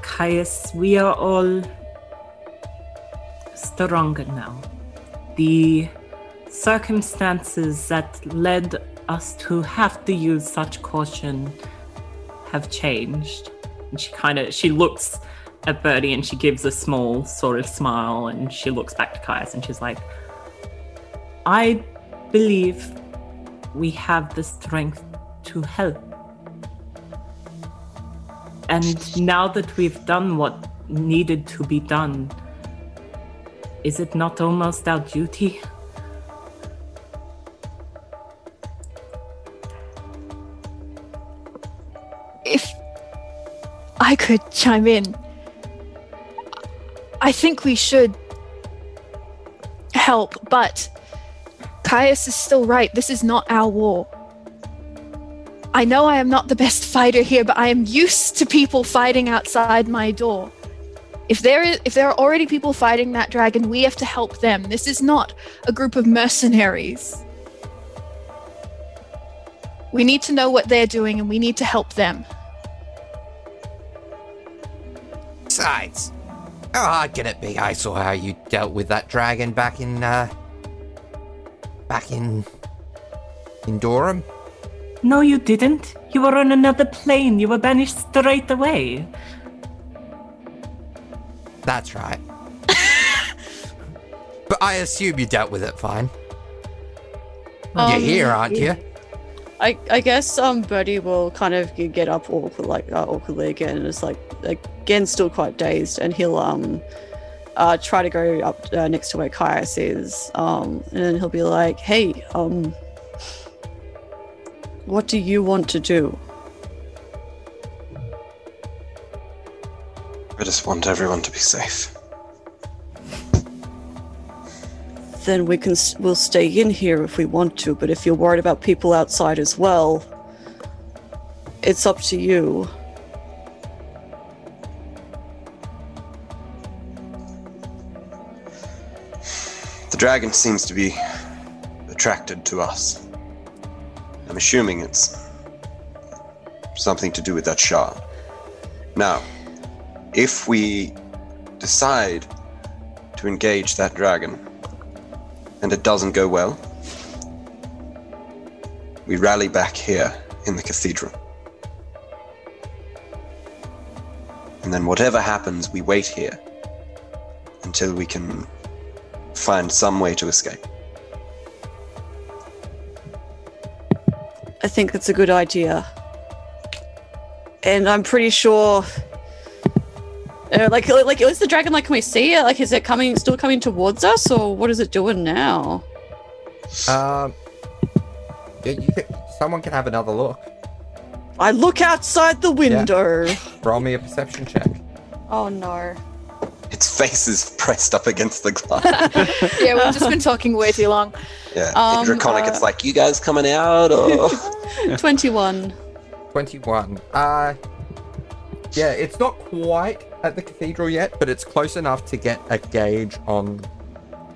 Caius, we are all stronger now. The circumstances that led us to have to use such caution have changed. And she kind of she looks at Bertie and she gives a small sort of smile and she looks back to Caius and she's like, I believe we have the strength to help. And now that we've done what needed to be done, is it not almost our duty? I could chime in, I think we should help, but Caius is still right. This is not our war. I know I am not the best fighter here, but I am used to people fighting outside my door. If there is if there are already people fighting that dragon, we have to help them. This is not a group of mercenaries. We need to know what they're doing and we need to help them. Besides, Ah, can it be? I saw how you dealt with that dragon back in, uh, back in, in Durham. No, you didn't. You were on another plane. You were banished straight away. That's right. [laughs] but I assume you dealt with it fine. You're Um, here, aren't you? I, I guess um Bertie will kind of get up awkward, like uh, awkwardly again and is like again still quite dazed and he'll um uh try to go up uh, next to where Caius is um and then he'll be like hey um what do you want to do I just want everyone to be safe. Then we can we'll stay in here if we want to but if you're worried about people outside as well it's up to you The dragon seems to be attracted to us. I'm assuming it's something to do with that shard. Now, if we decide to engage that dragon and it doesn't go well, we rally back here in the cathedral. And then whatever happens, we wait here until we can find some way to escape. I think that's a good idea. And I'm pretty sure. Uh, like, like, is the dragon like? Can we see it? Like, is it coming? Still coming towards us, or what is it doing now? Um, yeah, you can, someone can have another look. I look outside the window. Roll me a perception check. Oh no! Its face is pressed up against the glass. [laughs] Yeah, we've just been talking way too long. yeah, Um, in Draconic, uh, it's like, you guys coming out? Or... [laughs] Twenty-one. 21. Uh, yeah, it's not quite at the cathedral yet, but it's close enough to get a gauge on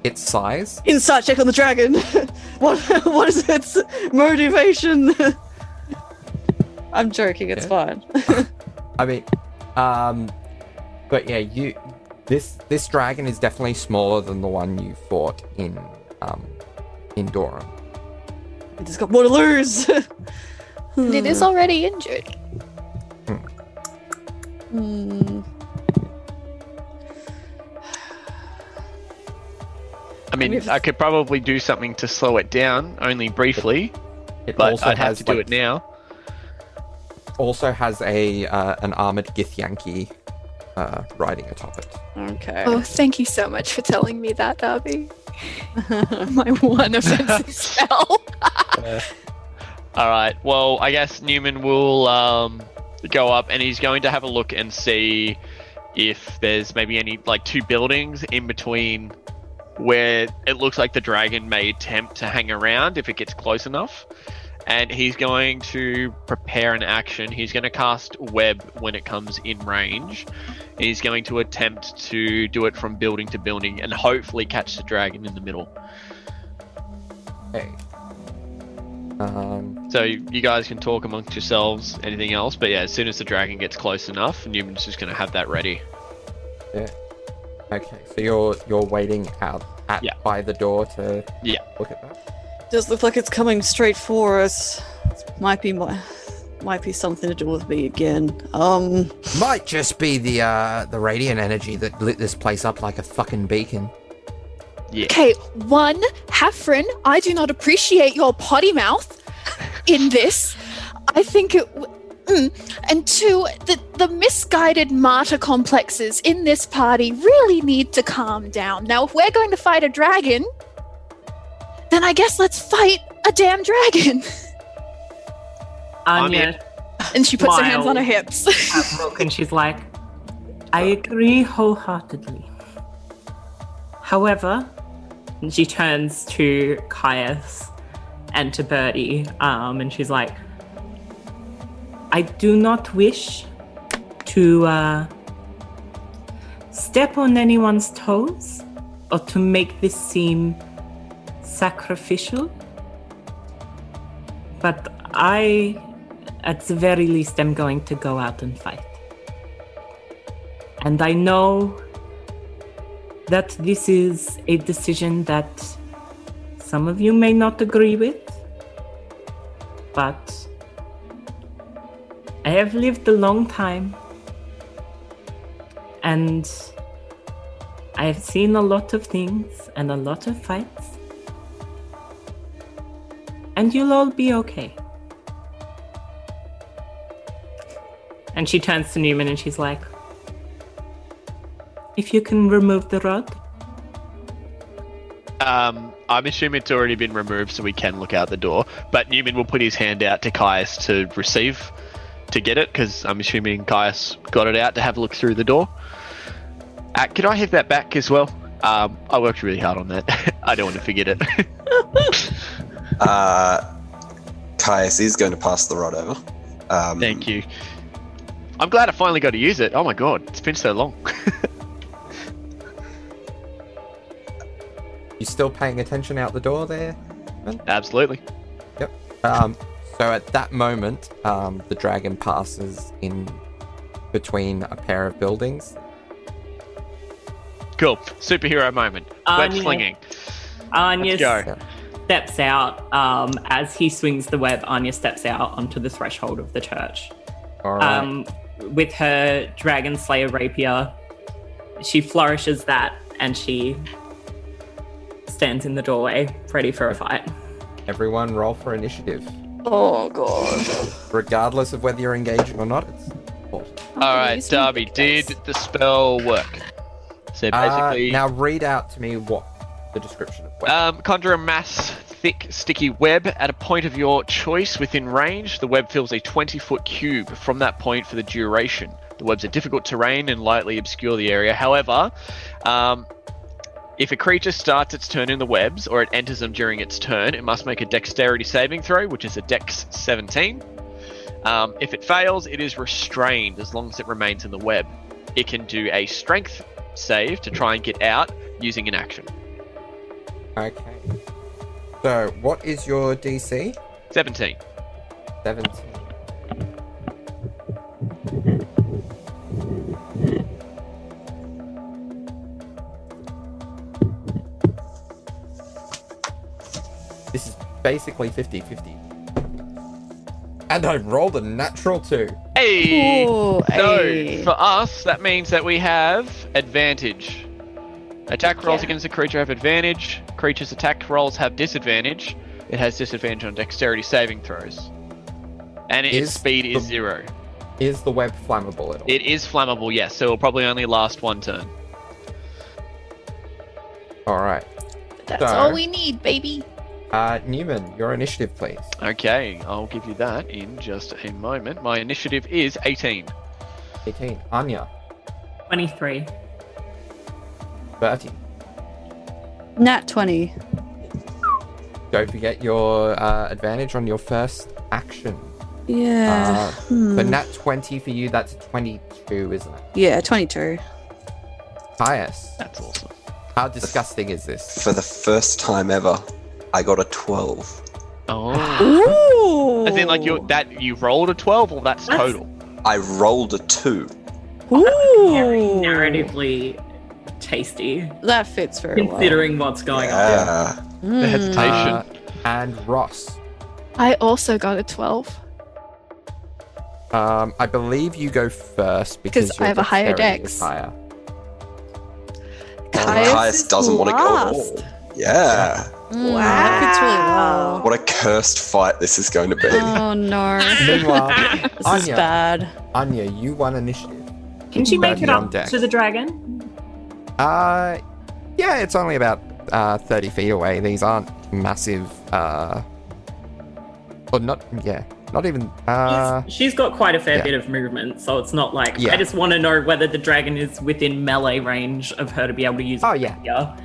its size. Insight check on the dragon. [laughs] what? What is its motivation? I'm joking. It's fine. [laughs] I mean, um, but yeah, you this this dragon is definitely smaller than the one you fought in um in Durham. It just got more to lose. It is already injured. Hmm. I mean, We've- I could probably do something to slow it down, only briefly, It but also I'd have has to do like, it now. Also has a uh, an armored Githyanki uh, riding atop it. Okay. Oh, thank you so much for telling me that, Darby. [laughs] My one offensive [laughs] spell. All right. Well, I guess Newman will um, go up and he's going to have a look and see if there's maybe any like two buildings in between where it looks like the dragon may attempt to hang around if it gets close enough. And he's going to prepare an action. He's going to cast web when it comes in range. And he's going to attempt to do it from building to building and hopefully catch the dragon in the middle. Okay. Um, So you guys can talk amongst yourselves, anything else. But yeah, as soon as the dragon gets close enough, Newman's just going to have that ready. Okay, so you're you're waiting out at Yeah. by the door to Yeah. look at that. Does look like it's coming straight for us. Might be my, might be something to do with me again. Um, Might just be the uh the radiant energy that lit this place up like a fucking beacon. Yeah. Okay, one, Hafren, I do not appreciate your potty mouth in this. I think it. W- mm. And two, the, the misguided martyr complexes in this party really need to calm down. Now, if we're going to fight a dragon, then I guess let's fight a damn dragon. [laughs] Anya And she puts her hands on her hips. and she's like, I agree wholeheartedly. However, and she turns to Caius and to Bertie, um, and she's like, I do not wish to uh, step on anyone's toes or to make this seem sacrificial. But I, at the very least, am going to go out and fight. And I know that this is a decision that some of you may not agree with, but I have lived a long time and I have seen a lot of things and a lot of fights. And you'll all be okay. And she turns to Newman and she's like, If you can remove the rod, Um, I'm assuming it's already been removed, so we can look out the door. But Newman will put his hand out to Caius to receive, to get it, because I'm assuming Caius got it out to have a look through the door. Uh, can I have that back as well? Um, I worked really hard on that. [laughs] I don't want to forget it. [laughs] Uh, Caius is going to pass the rod over. Um, Thank you. I'm glad I finally got to use it. Oh my god, it's been so long. [laughs] You still paying attention out the door there? Absolutely. Yep. Um, so at that moment, um, the dragon passes in between a pair of buildings. Cool. Superhero moment. Web Anya. slinging. Anya Let's go. Steps out. Um, as he swings the web, Anya steps out onto the threshold of the church. All right. Um, with her dragon slayer rapier, she flourishes that and she stands in the doorway, ready for a fight. Everyone roll for initiative. Oh god. Regardless of whether you're engaging or not, it's important. All right, use Darby, did the spell work? So Uh, basically, now read out to me what the description of web. um, conjure a mass thick, sticky web at a point of your choice within range. The web fills a 20 foot cube from that point for the duration. The webs are difficult terrain and lightly obscure the area. However, um, if a creature starts its turn in the webs or it enters them during its turn, it must make a dexterity saving throw, which is a dex 17. Um, if it fails, it is restrained as long as it remains in the web. It can do a strength save to try and get out using an action. Okay. So, what is your DC? 17. 17. Basically 50 50. And I rolled a natural 2. Hey! Ooh, So, hey. for us, that means that we have advantage. Attack rolls Yeah. against a creature have advantage. Creatures' attack rolls have disadvantage. It has disadvantage on dexterity saving throws. And its Is speed is zero. Is the web flammable at all? It is flammable, yes, so it'll probably only last one turn. Alright. That's So- all we need, baby. Uh, Newman, your initiative, please. Okay, I'll give you that in just a moment. My initiative is 18. 18. Anya. 23. Bertie. Nat 20. Don't forget your uh, advantage on your first action. Yeah. Uh, hmm. So nat 20 for you, that's 22, isn't it? Yeah, 22. Caius, That's awesome. how disgusting is this? For the first time ever, I got a 12. Oh. Ooh. [gasps] As in, like, you that you rolled a 12, or that's That's- total? I rolled a 2. Very Ooh. narratively tasty, That fits very well. considering what's going on. Yeah. The Mm. hesitation. Uh, and Ross, I also got a 12. um, I believe you go first because I your have a higher dexterity dex. higher. Caius Caius doesn't want to go at all. Yeah. Mm, That fits really well. What a cursed fight this is going to be. Oh no. [laughs] Meanwhile, this is bad. Anya, you won initiative. Can she make it up deck. to the dragon? Uh, yeah, it's only about uh, 30 feet away. These aren't massive, uh, or not, yeah, not even, uh, She's- she's got quite a fair yeah. bit of movement, so it's not like Yeah. I just want to know whether the dragon is within melee range of her to be able to use. Oh, it yeah. here.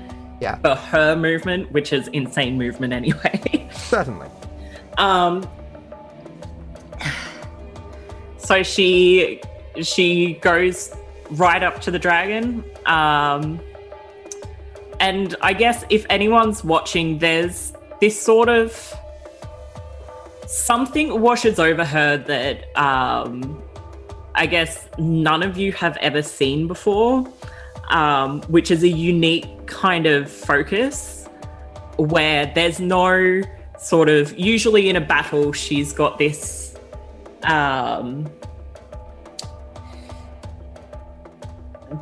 Yeah. For her movement, which is insane movement anyway. [laughs] certainly. Um. So she she goes right up to the dragon. Um. And I guess if anyone's watching, there's this sort of something washes over her that um, I guess none of you have ever seen before. Um, which is a unique kind of focus where there's no sort of usually in a battle she's got this um,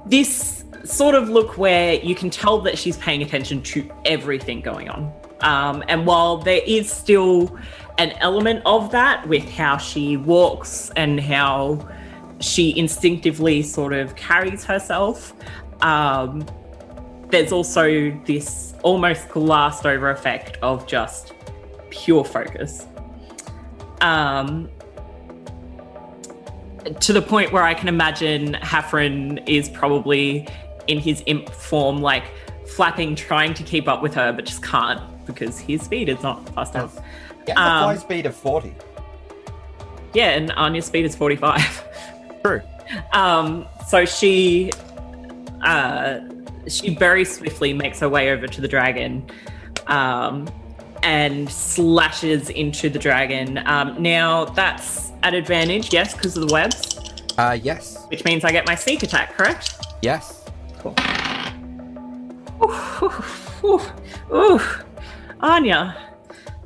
this sort of look where you can tell that she's paying attention to everything going on. Um, and while there is still an element of that with how she walks and how she instinctively sort of carries herself, um, there's also this almost glassed over effect of just pure focus. Um, to the point where I can imagine Hafren is probably in his imp form, like flapping, trying to keep up with her, but just can't because his speed is not fast enough. The Um, fly speed of 40. Yeah, and Anya's speed is 45. True. [laughs] Um, so she uh, she very swiftly makes her way over to the dragon um, and slashes into the dragon. Um, now that's at advantage, yes, because of the webs, Uh, yes. which means I get my sneak attack, correct? Yes. Cool. Ooh, ooh, ooh. Anya,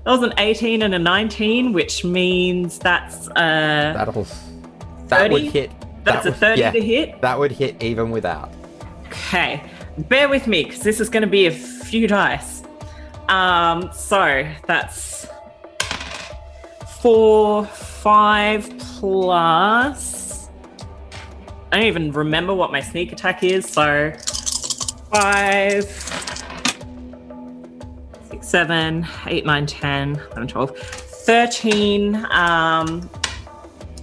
that was an 18 and a 19, which means that's uh, That'll. That would hit. that's that a 30 yeah, to hit. That would hit even without. Okay, bear with me because this is going to be a few dice. Um, so that's four, five plus. I don't even remember what my sneak attack is. So five, six, seven, eight, nine, 10, 11, 12, 13 um,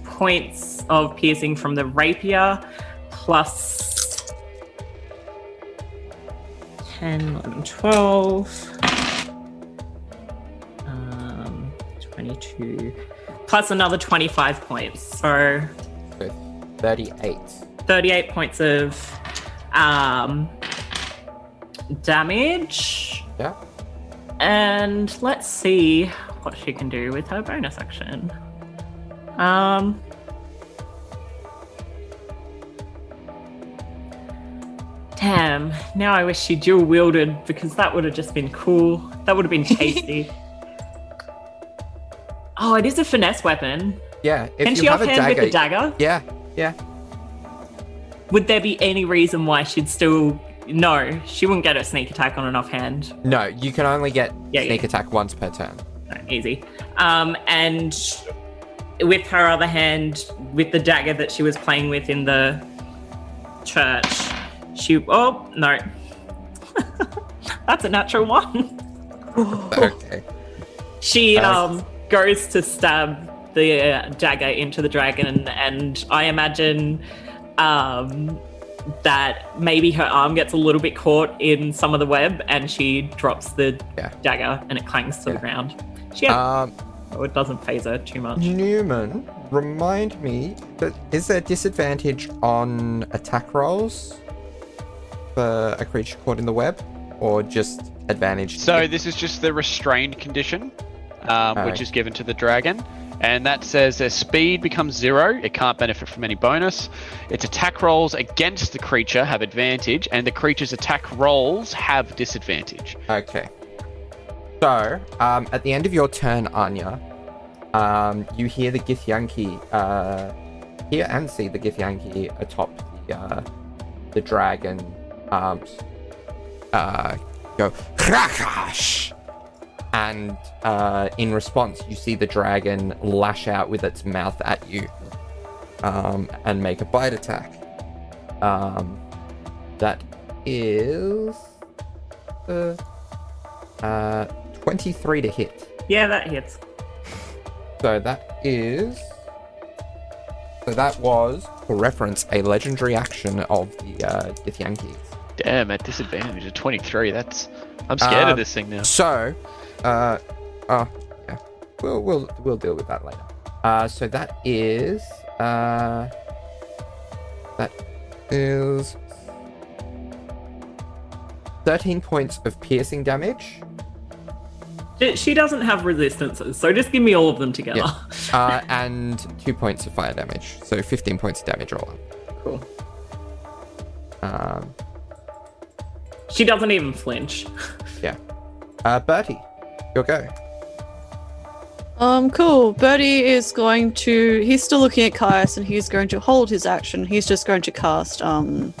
points of piercing from the rapier plus 10, 11, 12, um, 22, plus another 25 points. So So 38. 38 points of um, damage. Yeah. And let's see what she can do with her bonus action. Um. Damn, now I wish she dual wielded because that would have just been cool. That would have been tasty. [laughs] oh, it is a finesse weapon. Yeah. If Can you she have a offhand dagger, with the dagger? Yeah. Yeah. Would there be any reason why she'd still. No, she wouldn't get a sneak attack on an offhand. No, you can only get Yeah, sneak yeah. attack once per turn. No, easy. Um, and with her other hand, with the dagger that she was playing with in the church, she. Oh, no. [laughs] That's a natural one. [laughs] Okay. She um, goes to stab the uh, dagger into the dragon, and I imagine um, that maybe her arm gets a little bit caught in some of the web, and she drops the Yeah. dagger, and it clangs to the ground. She has, Um, so it doesn't phase her too much. Newman, remind me that is there disadvantage on attack rolls for a creature caught in the web, or just advantage? So this is just the restrained condition, um, which is given to the dragon, and that says their speed becomes zero. It can't benefit from any bonus. Its attack rolls against the creature have advantage, and the creature's attack rolls have disadvantage. Okay. So, um, at the end of your turn, Anya, um, you hear the Githyanki, uh, hear and see the Githyanki atop the, uh, the dragon, um, uh, go, Krakash! And, uh, in response, you see the dragon lash out with its mouth at you, um, and make a bite attack. Um, that is, uh, uh, 23 to hit. Yeah, that hits. So that is. So that was, for reference, a legendary action of the uh, Githyanki. Damn, at disadvantage of 23. That's. I'm scared Um, of this thing now. So, uh, oh, yeah, we'll we'll we'll deal with that later. Uh, so that is uh, that is thirteen points of piercing damage. She- She doesn't have resistances, so just give me all of them together. Yeah. [laughs] uh, and two points of fire damage. So 15 points of damage all up. Cool. Um, She doesn't even flinch. [laughs] Yeah. Uh, Bertie, your go. Um, cool. Bertie is going to. He's still looking at Caius, and he's going to hold his action. He's just going to cast. Um,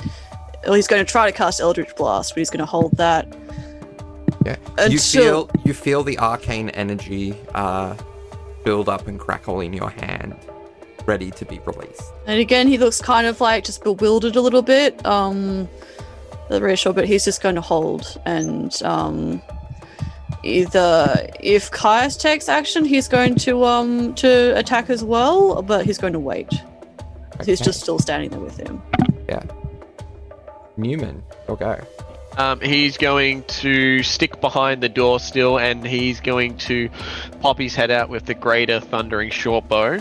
well, he's going to try to cast Eldritch Blast, but he's going to hold that. Yeah. You feel you feel the arcane energy uh, build up and crackle in your hand, ready to be released. And again, he looks kind of like just bewildered a little bit. Um, not very but he's just going to hold. And um, either if Caius takes action, he's going to um to attack as well, but he's going to wait. He's just still standing there with him. Yeah. Newman, okay. Um, he's going to stick behind the door still, and he's going to pop his head out with the greater thundering short bow,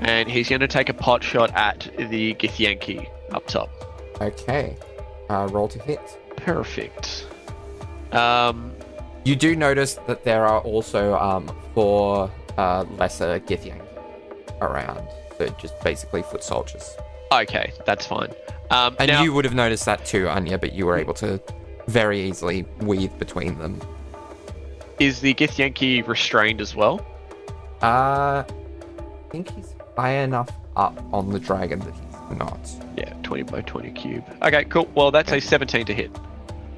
and he's going to take a pot shot at the Githyanki up top. Okay. Uh, roll to hit. Perfect. Um, You do notice that there are also um, four uh, lesser Githyanki around. So just basically foot soldiers. okay, that's fine. Um, And now, you would have noticed that too, Anya, but you were able to very easily weave between them. is the Githyanki restrained as well? Uh, I think he's high enough up on the dragon that he's not. Yeah, 20 by 20 cube. Okay, cool. Well, that's a 17 to hit.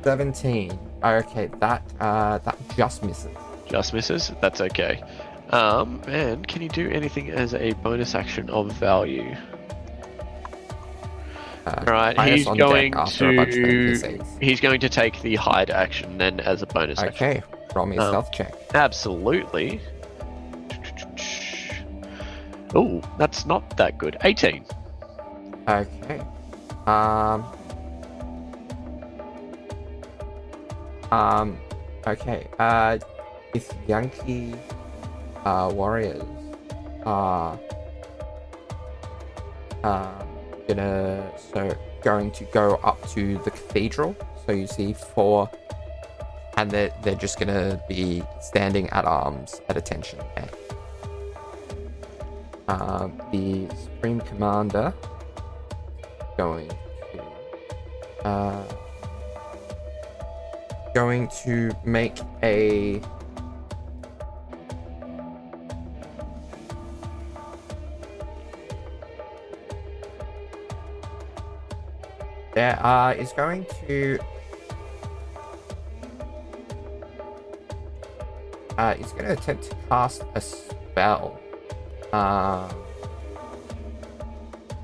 17. Okay, that uh, that just misses. Just misses. That's okay. Um, and can you do anything as a bonus action of value? Uh, Right, he's going after a bunch of to he's going to take the hide action then as a bonus action. Okay, roll me a Um, stealth check. Absolutely. Oh, that's not that good. 18. Okay. Um. Um. Okay. Uh, if Yankee uh, warriors are um gonna so going to go up to the cathedral. So you see four, and they're they're just gonna be standing at arms at attention. Um, the supreme commander going to uh, going to make a there uh, is going to uh, is going to attempt to cast a spell. Um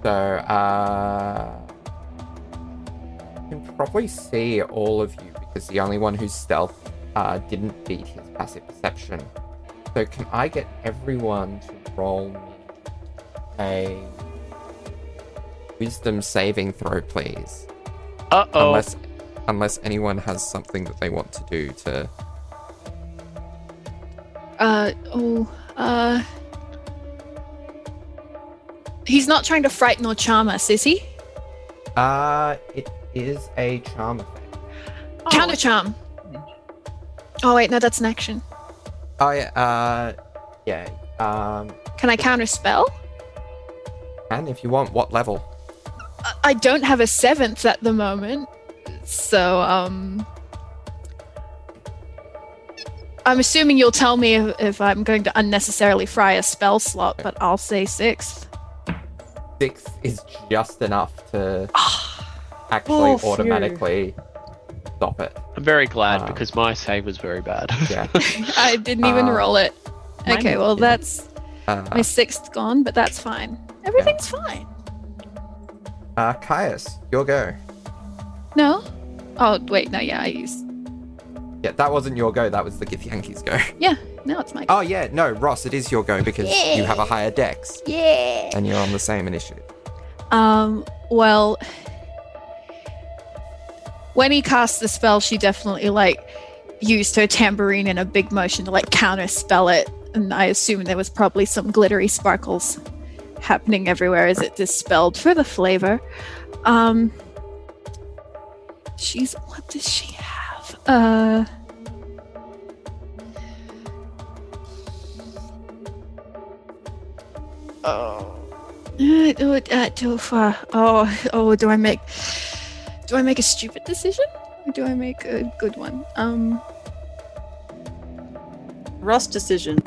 so, uh, you can probably see all of you because the only one whose stealth uh, didn't beat his passive perception. So, can I get everyone to roll me a wisdom saving throw, please? Uh oh. Unless, unless anyone has something that they want to do to. Not trying to frighten or charm us, is he? Uh, it is a charm effect. Counter charm. Oh wait, no, that's an action. Oh yeah. Uh, yeah. Um, Can I counter spell? and if you want, what level? I- I don't have a seventh at the moment, so um. I'm assuming you'll tell me if, if I'm going to unnecessarily fry a spell slot, but I'll say sixth. Six is just enough to actually Oh, automatically stop it. I'm very glad Um, because my save was very bad. Yeah. [laughs] [laughs] I didn't even Uh, roll it. Okay, well yeah. that's Uh, my sixth gone, but that's fine. Everything's fine. uh, Caius, your go. No? Oh wait, no, yeah, I used. Yeah, that wasn't your go. That was the Githyanki's go. Yeah, [laughs] now it's my. Oh yeah, no, Ross, it is your go because you have a higher dex Yeah. and you're on the same initiative. Um. Well, when he cast the spell, she definitely like used her tambourine in a big motion to like counter spell it, and I assume there was probably some glittery sparkles happening everywhere as it dispelled for the flavor. Um. She's. What does she have? Uh. Oh. Uh, do, uh, do, uh, oh, oh, do I make, do I make a stupid decision? Or do I make a good one? Um, Ross decision.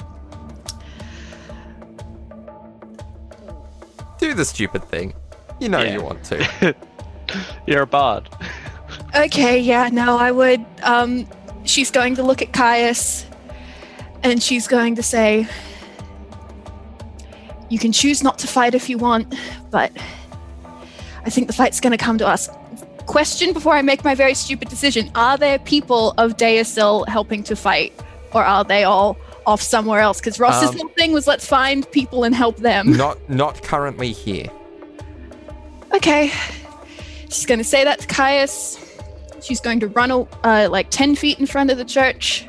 Do the stupid thing. You know Yeah. you want to. [laughs] You're a bard. okay, yeah, no, I would. Um, she's going to look at Caius and she's going to say, You can choose not to fight if you want, but I think the fight's going to come to us. Question before I make my very stupid decision Are there people of Deasil helping to fight, or are they all off somewhere else? Because Ross's Um, whole thing was let's find people and help them. not not currently here. Okay. She's going to say that to Caius. She's going to run uh, like 10 feet in front of the church.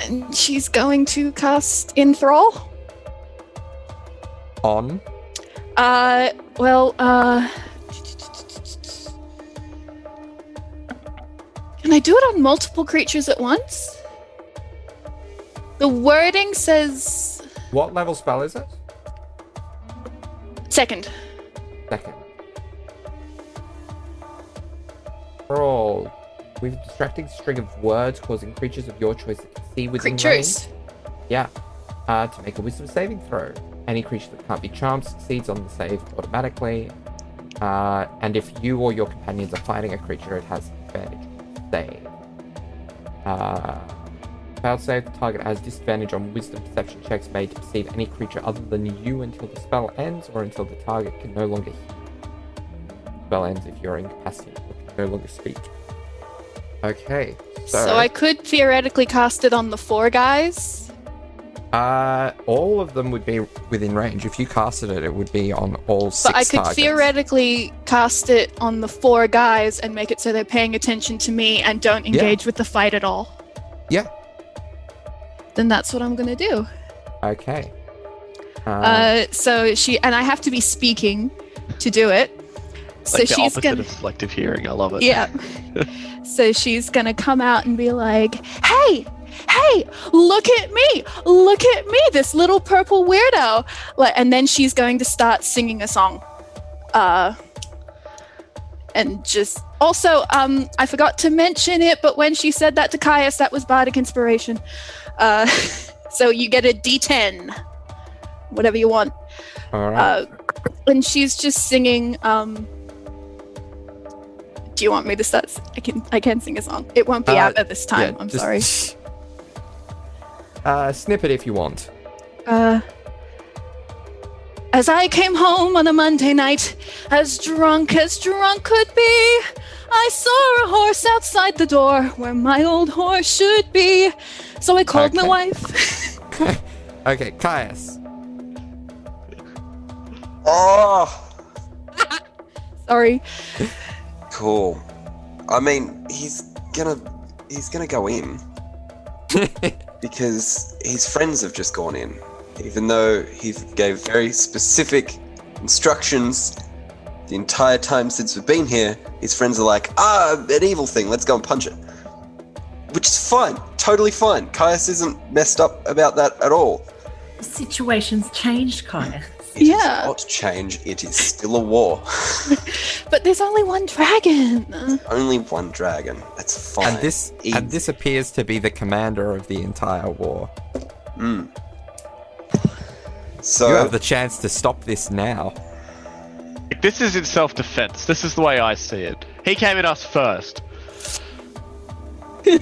And she's going to cast Enthrall. On. Uh, well, uh. Can I do it on multiple creatures at once? The wording says What level spell is it? second. Second. Roll. With a distracting string of words causing creatures of your choice that can see within Creatures. range. Yeah. Uh, to make a wisdom saving throw. Any creature that can't be charmed succeeds on the save automatically. Uh, and if you or your companions are fighting a creature, it has advantage save. Uh, failed save, the target has disadvantage on wisdom perception checks made to perceive any creature other than you until the spell ends or until the target can no longer hear. Spell ends if you're incapacitated can no longer speak. Okay, so, So I could theoretically cast it on the four guys. Uh, all of them would be within range. If you casted it, it would be on all six But I could targets. theoretically cast it on the four guys and make it so they're paying attention to me and don't Yeah. engage with the fight at all. Yeah. Then that's what I'm gonna do. Okay. Uh, Uh, so she and I have to be speaking to do it. So like the she's opposite gonna of selective hearing. I love it. yeah. [laughs] so she's gonna come out and be like, "Hey, hey, look at me! Look at me! This little purple weirdo!" Like, and then she's going to start singing a song. Uh, and just also, um, I forgot to mention it, but when she said that to Caius, that was bardic inspiration. Uh, [laughs] so you get a D10, whatever you want. all right. Uh, and she's just singing. Um, do you want me to start? I can. I can sing a song. It won't be Uh, out at this time. yeah, I'm just- sorry. [laughs] Uh, snippet if you want. Uh, as I came home on a Monday night, as drunk as drunk could be, I saw a horse outside the door where my old horse should be. So I called my Okay. wife. [laughs] [laughs] Okay, Caius. Oh, sorry. cool. I mean, he's gonna he's gonna go in [laughs] because his friends have just gone in, even though he gave very specific instructions the entire time since we've been here. His friends are like, ah, an evil thing. Let's go and punch it, which is fine, totally fine. Caius isn't messed up about that at all. The situation's changed, Kaya. It is Yeah. not change. It is still a war. [laughs] But there's only one dragon. Only one dragon. That's fine. And this Easy. and this appears to be the commander of the entire war. Mm. You have the chance to stop this now. This is in self-defense. This is the way I see it. He came at us first. [laughs]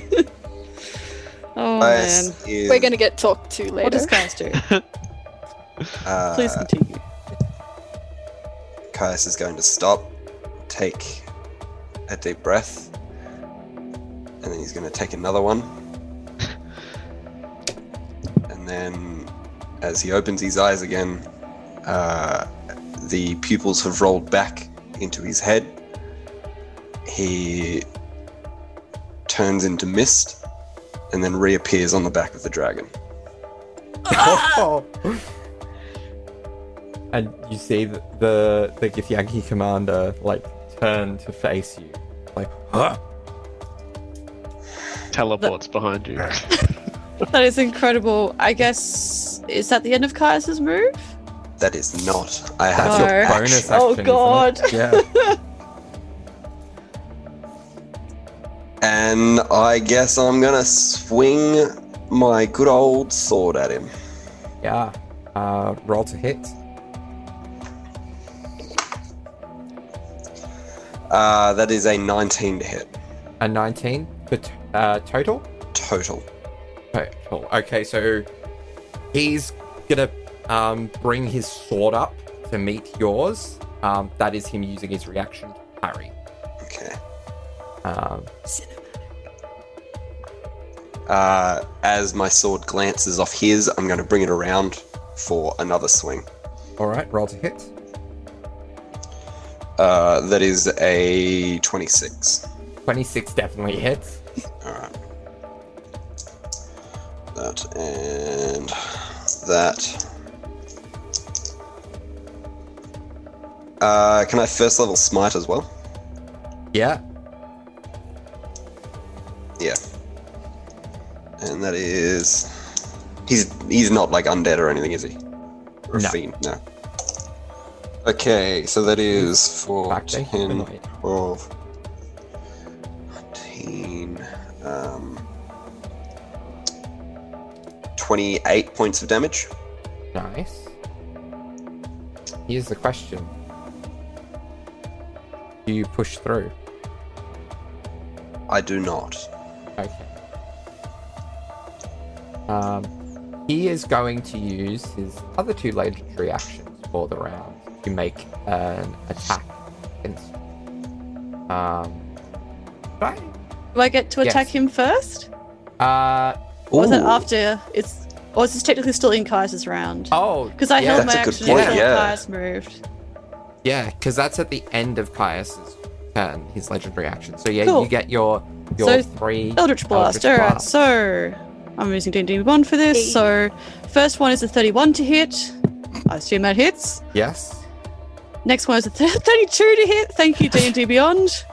Oh Caius man. is, we're gonna get talked to later. What does later. Do? [laughs] uh, Please continue. Caius is going to stop, take a deep breath, and then he's going to take another one. And then, as he opens his eyes again, uh, the pupils have rolled back into his head. He turns into mist and then reappears on the back of the dragon. [laughs] and you see the the, the Githyanki commander like turn to face you, like, huh? Teleports behind you. That [laughs] is incredible. I guess is that the end of Caius's move? That is not. I have That's No. your your bonus Oh, action. isn't God. it? Yeah. [laughs] And I guess I'm gonna swing my good old sword at him. Yeah. Uh, roll to hit. Uh, that is a 19 to hit A 19 for uh, total. total. Total. Okay, so he's gonna um, bring his sword up to meet yours. Um, that is him using his reaction to parry. Okay. Um, Uh, as my sword glances off his, I'm going to bring it around for another swing. all right, roll to hit. Uh, that is a 26. 26 definitely hits. Alright. That and that. Uh, can I first level smite as well? Yeah. Yeah. And that is. He's he's not like undead or anything, is he? Or a No. fiend? No. Okay, so that is for Back 10, 12, 19, um, 28 points of damage. Nice. Here's the question. Do you push through? I do not. Okay. Um, he is going to use his other two legendary actions for the round to make an attack against. Um, right? Do I get to attack Yes. him first? Uh, Or is it after it's or is this technically still in Kai's round? oh, Because I yeah, held my a action point, until yeah. Kai's moved. Yeah, because that's at the end of Caius's turn, his legendary action. So yeah, Cool. you get your your So, three Eldritch Blast. Eldritch Alright, Blast. so I'm using D&D Beyond for this. Hey. So first one is a 31 to hit. I assume that hits. Yes. Next one is a th- [laughs] 32 to hit. Thank you, D&D Beyond.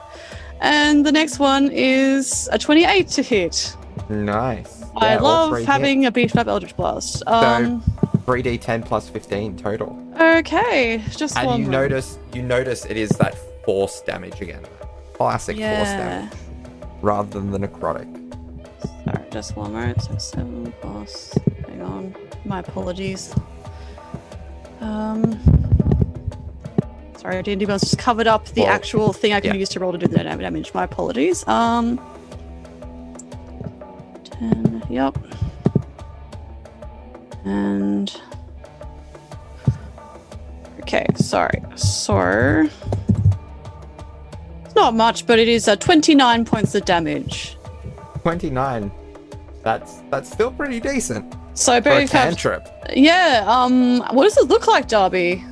And the next one is a 28 to hit. Nice. I Yeah, love having a beefed up Eldritch Blast. Um, D ten plus fifteen total. okay, just And one. you notice you notice it is that force damage again. Classic force damage. Rather than the necrotic. Sorry, just one more. So seven plus. Hang on. My apologies. Um. Sorry, D&D Beyond's just covered up the Well, actual thing I can yeah. use to roll to do the dam- damage. My apologies. Um. Ten. Yep. And. Okay, sorry. So. It's not much, but it is uh, 29 points of damage. Twenty nine. That's that's still pretty decent. So, For a very fast. cantrip. Yeah. Um. What does it look like, Darby?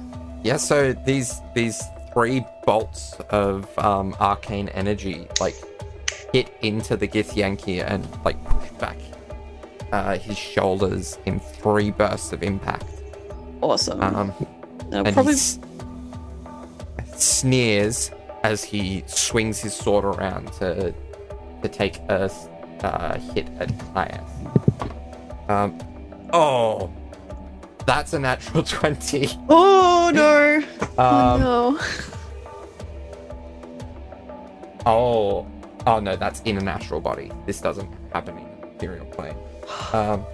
Yeah, so these these three bolts of um, arcane energy like hit into the Githyanki and like push back uh, his shoulders in three bursts of impact. Awesome. Um, and probably. he s- sneers as he swings his sword around to to take a uh, hit at Caius. Um, oh, that's a natural [laughs] twenty. Oh no! [laughs] Um, no. Oh, oh no, that's in a natural body. This doesn't happen in the material plane. Um,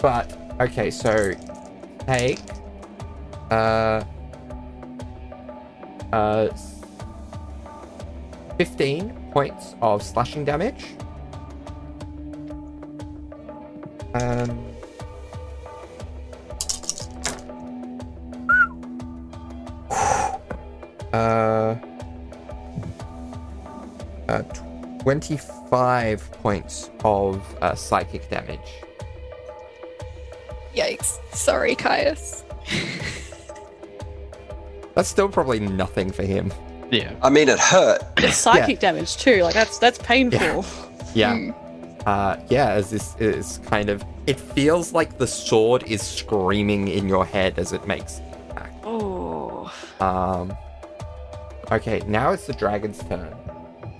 but okay, so take uh uh fifteen points of slashing damage. Um. Uh, uh, 25 points of uh, psychic damage. Yikes. Sorry, Caius. [laughs] That's still probably nothing for him. Yeah. I mean, it hurt. [coughs] It's psychic damage too. Like that's that's painful. Yeah. Hmm. Uh, yeah, as this is kind of. It feels like the sword is screaming in your head as it makes. Oh. Um, okay, now it's the dragon's turn.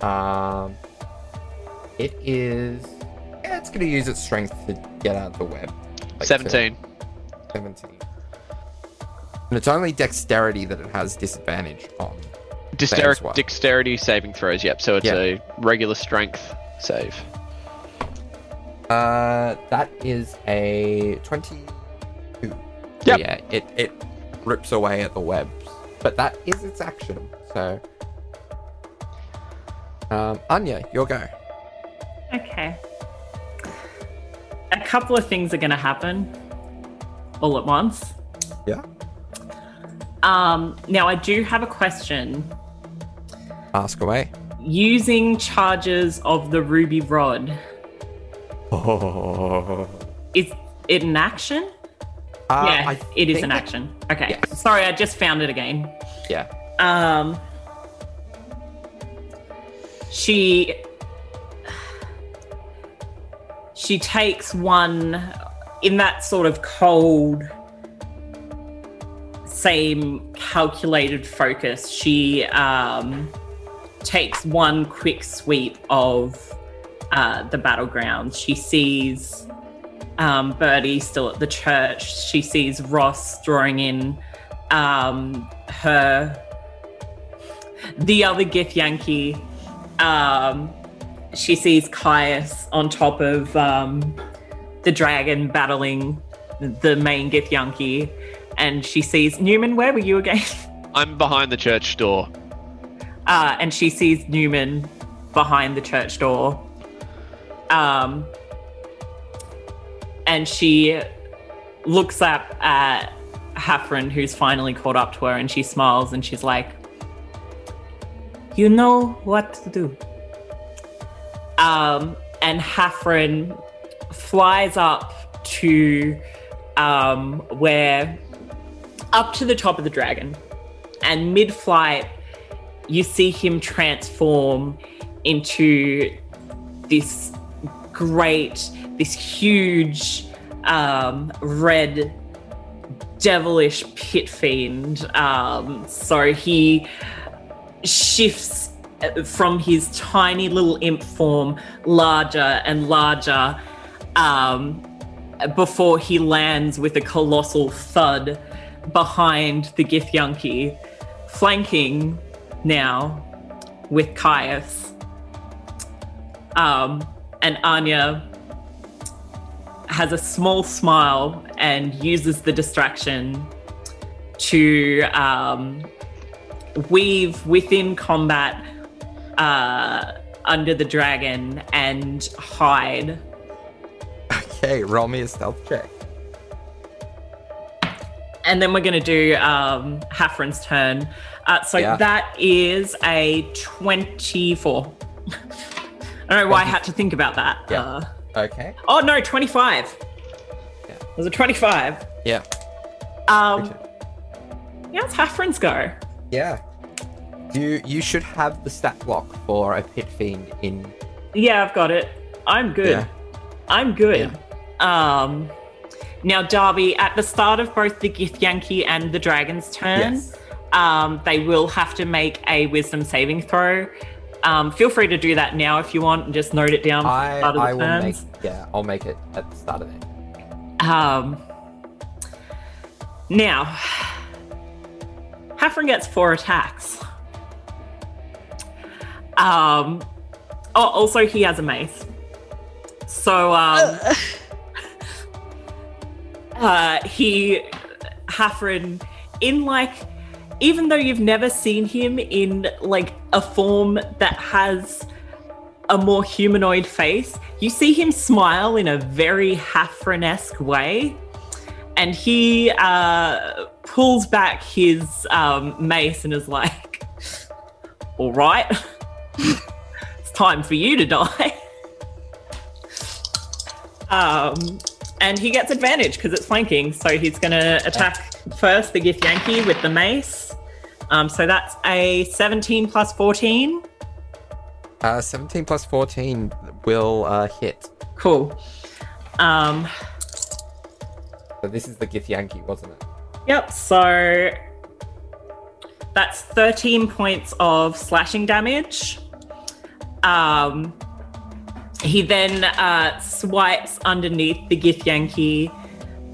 Um, it is. Yeah, it's going to use its strength to get out of the web. Like, to- 17. 17. And it's only dexterity that it has disadvantage on. Dexter- well. Dexterity saving throws, yep. So it's Yeah. a regular strength save. Uh, that is a 22. Yep. Yeah, it, it rips away at the webs. But that is its action, so. Um, Anya, your go. Okay. A couple of things are going to happen all at once. Yeah. Um, now, I do have a question. Ask away. Using charges of the ruby rod, Oh. is it an action? Uh, yeah, I it is an action. Okay. Yes. Sorry, I just found it again. Yeah. Um, she she takes one in that sort of cold, same calculated focus. She um, takes one quick sweep of uh, the battleground She sees um, Bertie still at the church. She sees Ross drawing in um, her the other Githyanki. Um, she sees Caius on top of um, the dragon battling the main Githyanki, and she sees Newman. Where were you again? [laughs] I'm behind the church door. uh, and she sees Newman behind the church door. Um, and she looks up at Hafren, who's finally caught up to her, and she smiles and she's like, You know what to do. Um, and Hafren flies up to um, where, up to the top of the dragon, and mid flight, you see him transform into this great, this huge um, red devilish pit fiend. Um, so he shifts uh, from his tiny little imp form larger and larger um, before he lands with a colossal thud behind the Githyanki, flanking now with Caius. Um, and Anya has a small smile and uses the distraction to um, weave within combat uh, under the dragon and hide. Okay, roll me a stealth check. And then we're going to do um, Hafren's turn. Uh, so Yeah. that is a 24. [laughs] I don't know why I had to think about that. Yeah. Uh, Okay. oh, no, 25. Yeah. It was a 25. Yeah. Um, yeah, it's Hafren's go. Yeah. You you should have the stat block for a pit fiend in. Yeah, I've got it. I'm good. Yeah. I'm good. Um, now, Darby, at the start of both the Githyanki and the Dragon's turn, Yes. um, they will have to make a wisdom saving throw. Um, feel free to do that now if you want and just note it down for the I I will make yeah I'll make it at the start of it. Um, now, Hafren gets four attacks. Um, oh, also he has a mace. So um, [laughs] uh, he Hafren in like even though you've never seen him in like a form that has a more humanoid face, you see him smile in a very Hafren-esque way. And he uh, pulls back his um, mace and is like, All right, it's time for you to die. um, and he gets advantage because it's flanking. So he's going to attack first the Githyanki with the mace. Um, so that's a 17 plus 14. Uh, 17 plus 14 will uh, hit. Cool. Um, So this is the Githyanki, wasn't it? Yep, so that's 13 points of slashing damage. Um, he then uh, swipes underneath the Githyanki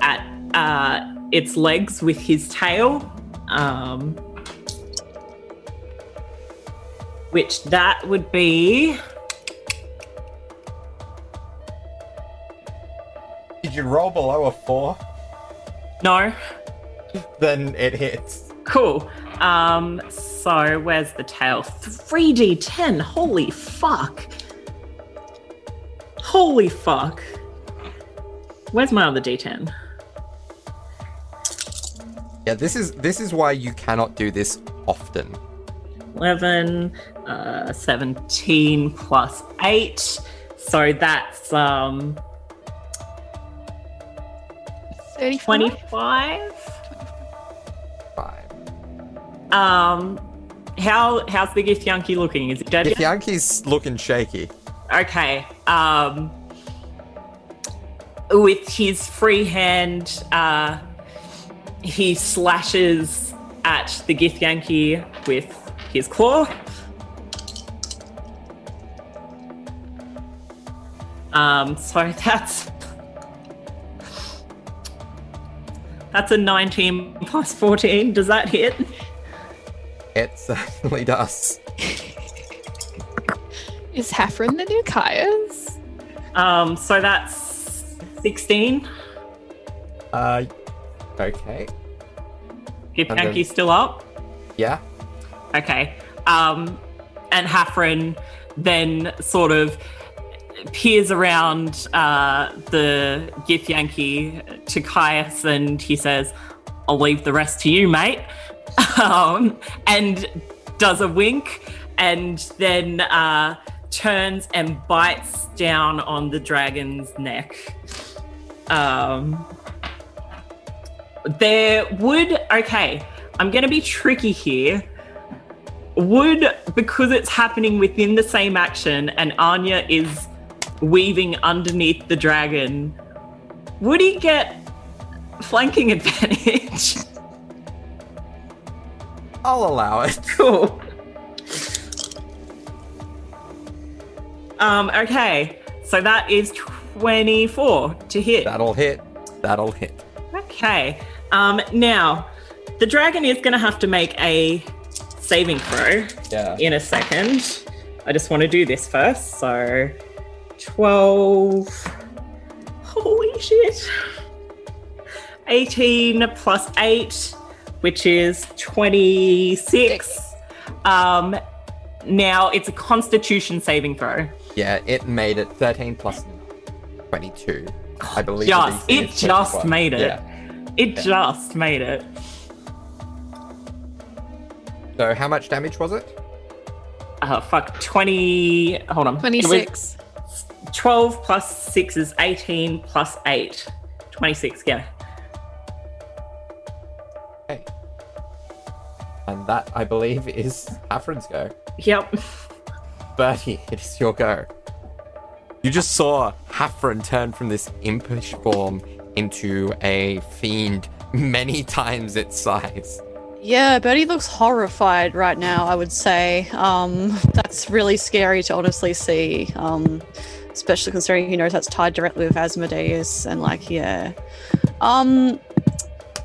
at uh, its legs with his tail. Um, which that would be. Did you roll below a four? No. [laughs] Then it hits. Cool. Um, so where's the tail? 3d10. Holy fuck. Holy fuck. Where's my other d10? Yeah, this is this is why you cannot do this often. 11, uh, 17 plus 8. So that's um 35? 25. Um how how's the Githyanki looking? Is it dead? If yet? Yankee's looking shaky. Okay. Um with his free hand, uh he slashes at the Githyanki with his claw. Um, so [laughs] that's that's a 19 plus 14. Does that hit? It certainly does. Is Hafren the new Kaya's? Um, so that's 16. Uh, okay. Gith And then- still up. Yeah. Okay. Um, and Hafren then sort of peers around uh, the Githyanki to Caius and he says, I'll leave the rest to you, mate. Um, and does a wink and then uh, turns and bites down on the dragon's neck. Um, there would, okay, I'm going to be tricky here would because it's happening within the same action and Anya is weaving underneath the dragon, would he get flanking advantage? [laughs] I'll allow it. [laughs] cool. Um, okay, so that is 24 to hit. That'll hit. That'll hit. Okay. Um, now, the dragon is going to have to make a saving throw Yeah. in a second. I just want to do this first. So, 12. Holy shit. 18 plus 8, which is 26. Um, now, it's a constitution saving throw. Yeah, it made it 13 plus 22. I believe. the Just, DC it is just made it. Yeah. It just made it. So how much damage was it? Uh, fuck, 20. Hold on. 26. 12 plus 6 is 18 plus 8. 26, yeah. And that, I believe, is Hafren's go. Yep. Bertie, it is your go. You just saw Hafren turn from this impish form into a fiend many [laughs] times its size. Yeah, Bertie looks horrified right now, I would say. Um, that's really scary to honestly see. Um, especially considering he knows that's tied directly with Asmodeus and like, yeah. Um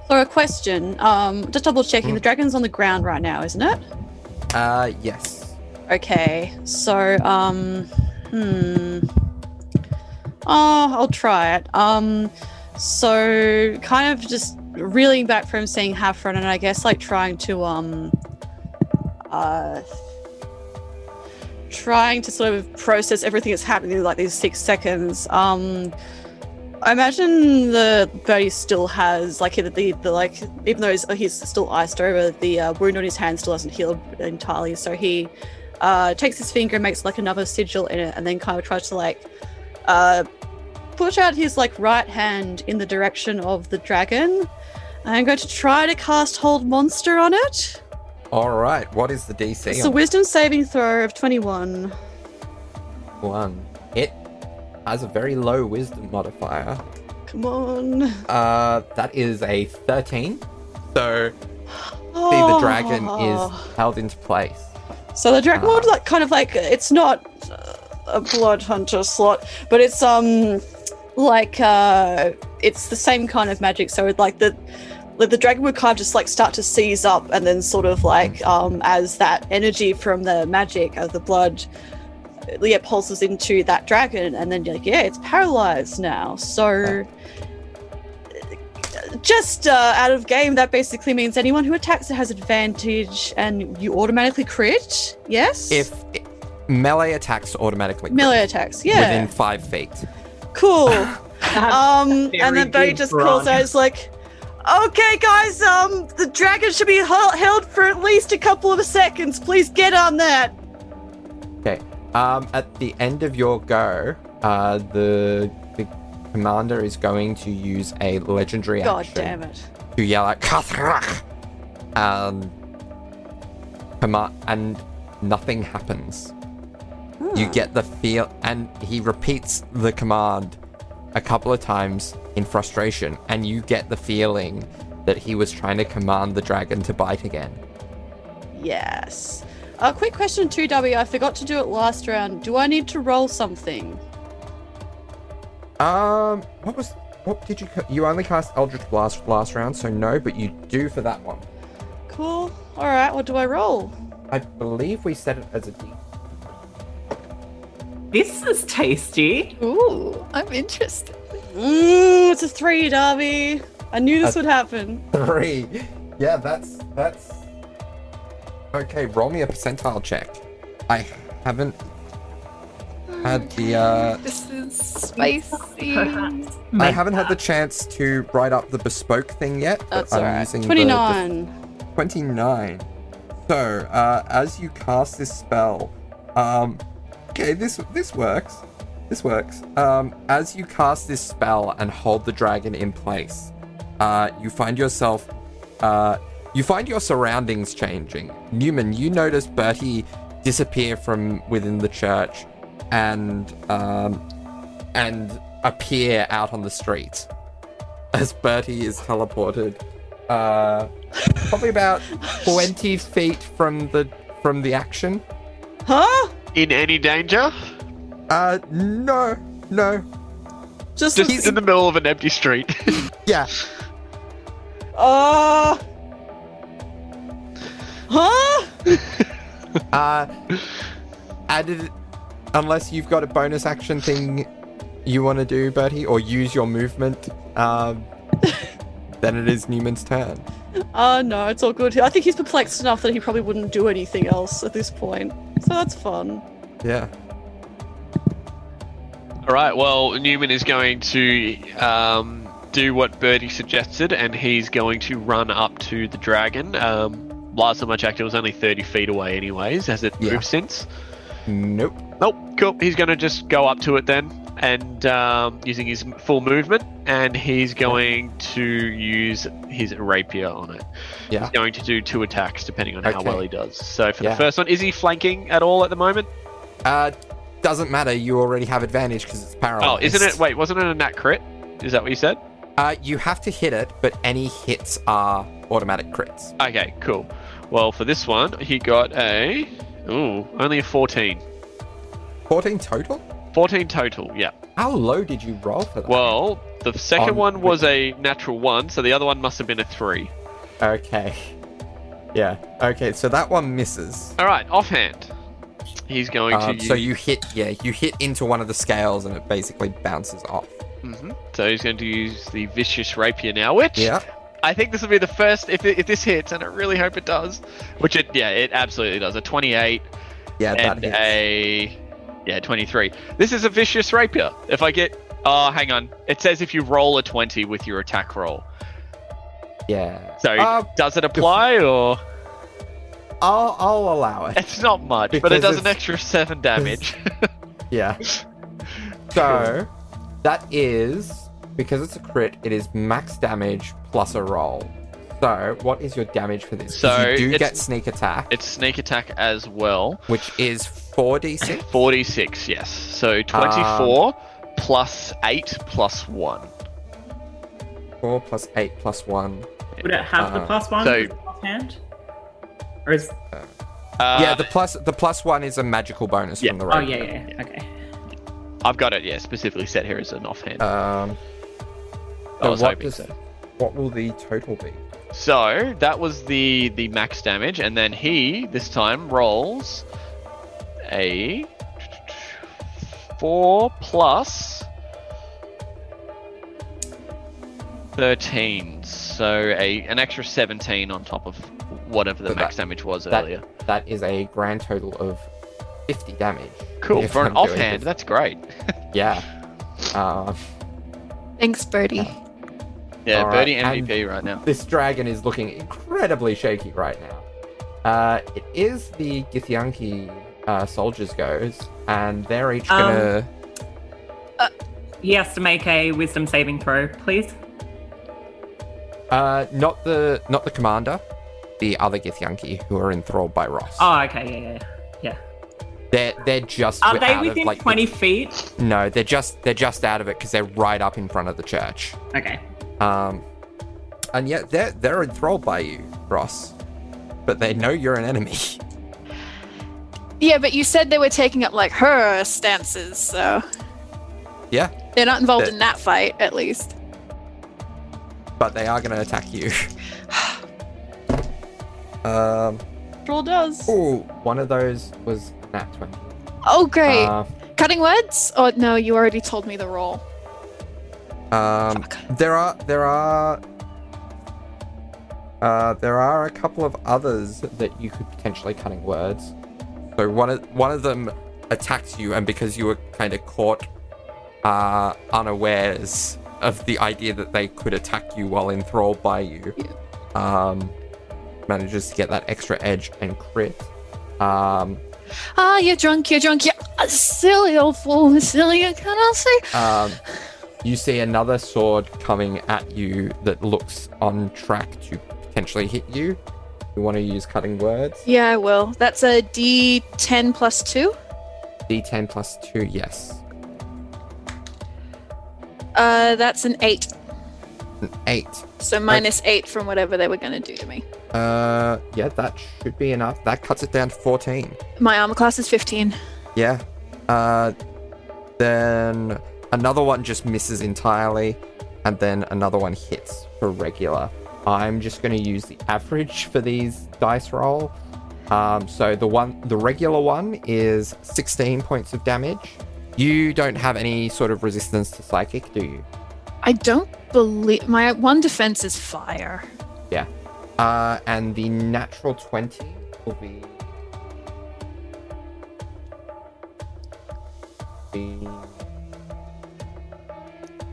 so a question. Um just double checking, the dragon's on the ground right now, isn't it? Uh, yes. Okay, so um, hmm. Oh, I'll try it. Um, so kind of just reeling back from seeing Hafren, and I guess like trying to um, uh, trying to sort of process everything that's happening in like these six seconds. Um, I imagine the Bertie still has like the, the, the like even though he's, he's still iced over, the uh, wound on his hand still hasn't healed entirely. So he uh, takes his finger and makes like another sigil in it, and then kind of tries to like uh, push out his like right hand in the direction of the dragon. I'm going to try to cast Hold Monster on it. All right. What is the DC? It's a Wisdom saving throw of 21. one. It has a very low Wisdom modifier. Come on. Uh, that is a 13. So see the dragon Oh. is held into place. So the dragon Ah. would like kind of like it's not uh, a blood hunter slot, but it's um like uh it's the same kind of magic. So like the the, the dragon would kind of just like start to seize up, and then sort of like um as that energy from the magic of the blood yeah pulses into that dragon, and then you're like, yeah, it's paralyzed now. So. Just uh, out of game, that basically means anyone who attacks it has advantage, and you automatically crit. Yes. If melee attacks automatically crit melee attacks, yeah, within five feet. cool. [laughs] Um, and then Barry just for calls out, it's like, okay, guys, um, the dragon should be held for at least a couple of seconds. Please get on that. Um, at the end of your go, uh, the the commander is going to use a legendary God action damn it. to yell out Kathrach! Um, command, and nothing happens. You Hmm. get the feel, and he repeats the command a couple of times in frustration, and you get the feeling that he was trying to command the dragon to bite again. Yes. A quick question too, W. I forgot to do it last round. Do I need to roll something? Um, what was what did you you only cast Eldritch Blast last round, so no, but you do for that one. Cool. All right. What do I roll? I believe we set it as a D. This is tasty. Ooh, I'm interested. Mmm, it's a three, Darby. I knew this Uh, would happen. Three. Yeah, that's that's okay. Roll me a percentile check. I haven't had the uh, This is spicy. [laughs] I haven't had the chance to write up the bespoke thing yet. but That's I'm all right. using the- Twenty-nine. the 29. So, uh, as you cast this spell, um, okay, this this works. This works. Um, as you cast this spell and hold the dragon in place, uh, you find yourself, uh, you find your surroundings changing. Newman, you notice Bertie disappear from within the church, and um, and appear out on the street [laughs] as Bertie is teleported. Uh, probably about 20 feet from the from the action. Huh? In any danger? Uh, no, no. Just, Just He's- in the middle of an empty street. [laughs] Yeah, uh. Huh? [laughs] uh, added, unless you've got a bonus action thing you want to do, Bertie, or use your movement, um, [laughs] then it is Newman's turn. Oh no, it's all good. I think he's perplexed enough that he probably wouldn't do anything else at this point. So that's fun. Yeah. All right. Well, Newman is going to um, do what Bertie suggested, and he's going to run up to the dragon. Um, last time I checked, it was only 30 feet away, anyways. Has it Yeah. moved since? Nope. Nope. Cool. He's going to just go up to it then, and um, using his full movement, and he's going to use his rapier on it. Yeah. He's going to do two attacks depending on how well he does. So for Yeah. the first one, is he flanking at all at the moment? Uh, doesn't matter. You already have advantage because it's parallel. Oh, isn't it? Wait, wasn't it a nat crit? Is that what you said? Uh, you have to hit it, but any hits are automatic crits. Okay, cool. Well, for this one, he got a. Ooh, only a 14. 14 total? 14 total, yeah. How low did you roll for that? Well, the second Um, one was a natural 1, so the other one must have been a 3. Okay. [laughs] Yeah. Okay, so that one misses. Alright, offhand. He's going to Um, use. so you hit, yeah, you hit into one of the scales and it basically bounces off. hmm So he's going to use the Vicious Rapier now, which. Yeah. I think this will be the first. If, it, if this hits, and I really hope it does, which it. Yeah, it absolutely does. A 28 Yeah, and a yeah 23 this is a vicious rapier if i get oh hang on it says if you roll a 20 with your attack roll Yeah. so Uh, does it apply or I'll, I'll allow it. it's not much but it does an extra 7 damage [laughs] Yeah. [laughs] So that is because it's a crit. It is max damage plus a roll. So what is your damage for this? 'Cause So you do it's- get sneak attack, it's sneak attack as well which is four d six. 46 yes so 24 plus 8 plus 1 Four plus eight plus one. Would it have the Uh, plus one so- offhand? Or is uh, yeah, the plus the plus one is a magical bonus yeah. from the roll. oh rapier. yeah yeah okay. i've got it yeah specifically set here as an offhand Um, i was what hoping does- so what will the total be? So that was the the max damage, and then he this time rolls a 4 plus 13. So a an extra 17 on top of whatever the So max that- damage was that- earlier. That is a grand total of 50 damage. Cool. For an I'm doing offhand, this. that's great. [laughs] Yeah. Um, Thanks, Bertie. Yeah, All right, Bertie and- MVP right now. this dragon is looking incredibly shaky right now. Uh, it is the Githyanki uh, soldiers goes, and they're each Um, gonna. He has to make a wisdom saving throw, please. Uh, not the not the commander, the other Githyanki who are enthralled by Ross. Oh, okay, yeah, yeah, yeah. They're they're just Are they out of, within like, the- 20 feet? No, they're just they're just out of it because they're right up in front of the church. Okay. Um, and yet they're they're enthralled by you, Ross, but they know you're an enemy. [laughs] Yeah, but you said they were taking up like her stances, so yeah, they're not involved That- in that fight, at least. but they are going to attack you. [sighs] um, Roll does. ooh, one of those was nat twenty. Oh, great. Uh, Cutting words? Oh, no, you already told me the roll. Um, there are there are uh, there are a couple of others that you could potentially cutting words. So one of one of them attacks you, and because you were kind of caught uh, unawares of the idea that they could attack you while enthralled by you, um, manages to get that extra edge and crit. Um, Ah, you're drunk, you're drunk, you're a silly old fool, silly, can I say? Um, you see another sword coming at you that looks on track to potentially hit you. You want to use cutting words? Yeah, I will. That's a D10 plus 2. D10 plus 2, yes. Uh, that's an 8. An 8. So minus 8 from whatever they were going to do to me. Uh, yeah, that should be enough. That cuts it down to 14. My armor class is 15. Yeah. Uh, then another one just misses entirely, and then another one hits for regular. I'm just going to use the average for these dice roll. Um, so the one, the regular one is 16 points of damage. You don't have any sort of resistance to psychic, do you? I don't believe. My one defense is fire. Yeah. Uh, and the natural 20 will be. be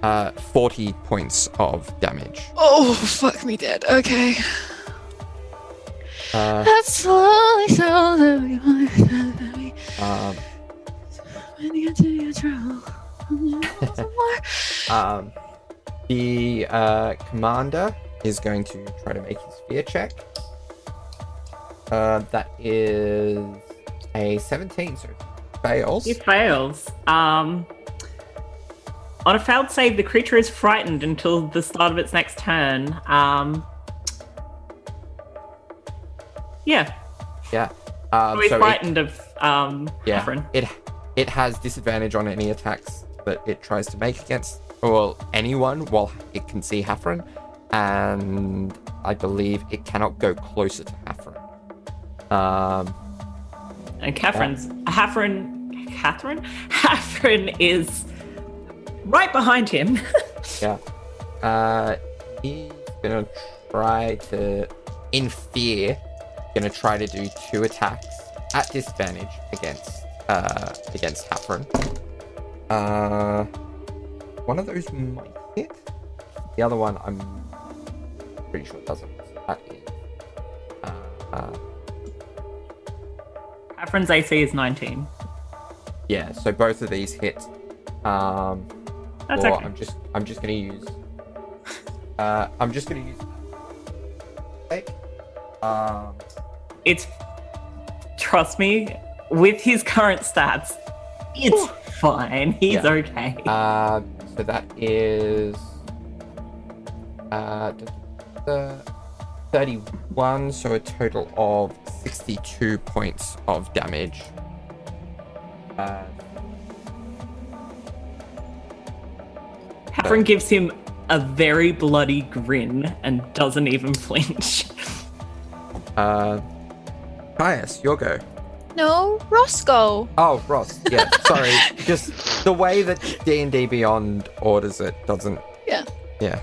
uh, 40 points of damage. Oh, fuck me dead. Okay. Uh, That's slowly, slowly. um, When you get to your trial. [laughs] um, the uh, commander is going to try to make his fear check. Uh, that is a 17, so fails. He fails. Um, on a failed save, the creature is frightened until the start of its next turn. Um, yeah, Yeah. Um, so so it- frightened of um, Yeah, Catherine. it it has disadvantage on any attacks that it tries to make against well anyone while it can see Hafren, and I believe it cannot go closer to Hafren. Um, And Catherine's Catherine, [laughs] Catherine, Catherine is right behind him. [laughs] yeah, uh, he's gonna try to, in fear, gonna try to do two attacks at disadvantage against uh against Hafren. Uh, one of those might hit. The other one, I'm pretty sure it doesn't. That is. Uh, uh, Catherine's AC is 19. yeah, so both of these hit. Um, That's or okay. I'm just I'm just gonna use. Uh, I'm just gonna use. Um, It's trust me, with his current stats, it's fine. He's Yeah. okay. Uh, so that is uh, d- 31, so a total of 62 points of damage. Uh, Catherine gives him a very bloody grin and doesn't even flinch. uh, Caius, your go. No, Roscoe. Oh, Ross. Yeah, [laughs] sorry. Just the way that D&D Beyond orders it doesn't. Yeah. Yeah,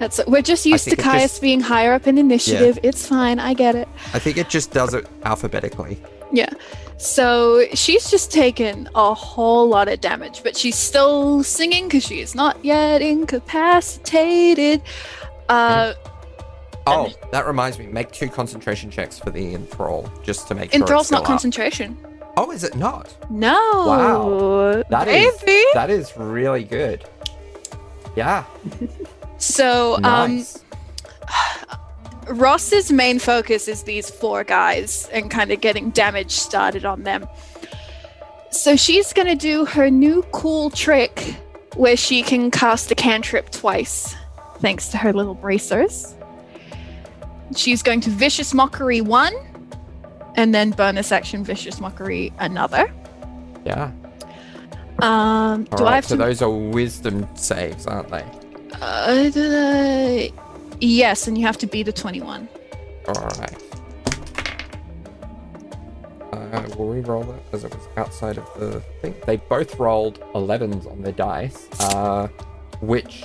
That's we're just used to think Caius just- being higher up in initiative. It's fine. I get it. I think it just does it alphabetically. Yeah. So she's just taken a whole lot of damage, but she's still singing because she is not yet incapacitated. Uh, Oh, that reminds me. Make two concentration checks for the enthrall, just to make sure. Enthrall's not up. concentration. Oh, is it not? No. Wow. That is that is really good. Yeah. So, um, Nice. Ross's main focus is these four guys and kind of getting damage started on them. So she's going to do her new cool trick where she can cast a cantrip twice, thanks to her little bracers. She's going to Vicious Mockery one, and then bonus action Vicious Mockery another. yeah. Um, do right. I have so to? those are wisdom saves, aren't they? Uh, I don't uh, yes, and you have to beat a 21. All right. Uh, will we roll it as it was outside of the thing? They both rolled 11s on their dice, uh, which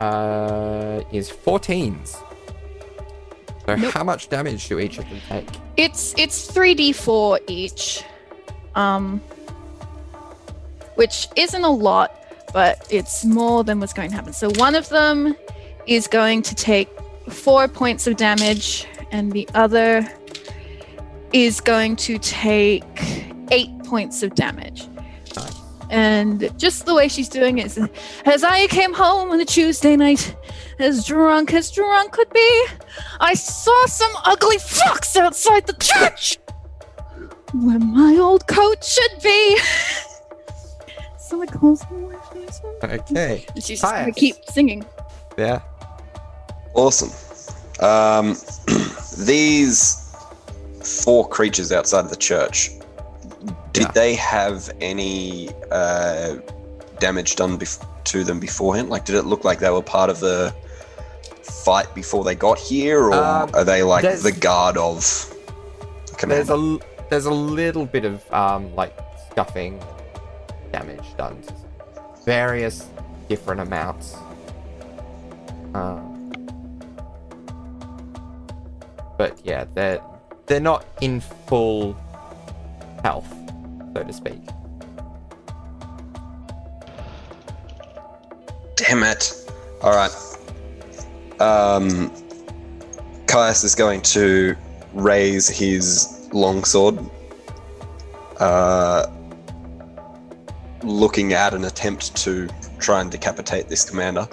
uh, is 14s. So Nope. how much damage do each of them take? It's it's 3d4 each. Um which isn't a lot, but it's more than what's going to happen. So one of them is going to take 4 points of damage and the other is going to take 8 points of damage. And just the way she's doing it is as I came home on a Tuesday night, as drunk as drunk could be, I saw some ugly fucks outside the church where my old coat should be. [laughs] so I closed my face Okay. and she's just gonna keep singing. Yeah. Awesome. Um, [clears throat] these four creatures outside of the church, did Yeah. they have any uh, damage done bef- to them beforehand? Like, did it look like they were part of the fight before they got here, or Um, are they like the guard of the There's a there's a little bit of um like scuffing damage done to various different amounts. Um, but yeah, they're they're not in full health, so to speak. Damn it! All right. Um, Caius is going to raise his longsword, uh, looking at an attempt to try and decapitate this commander.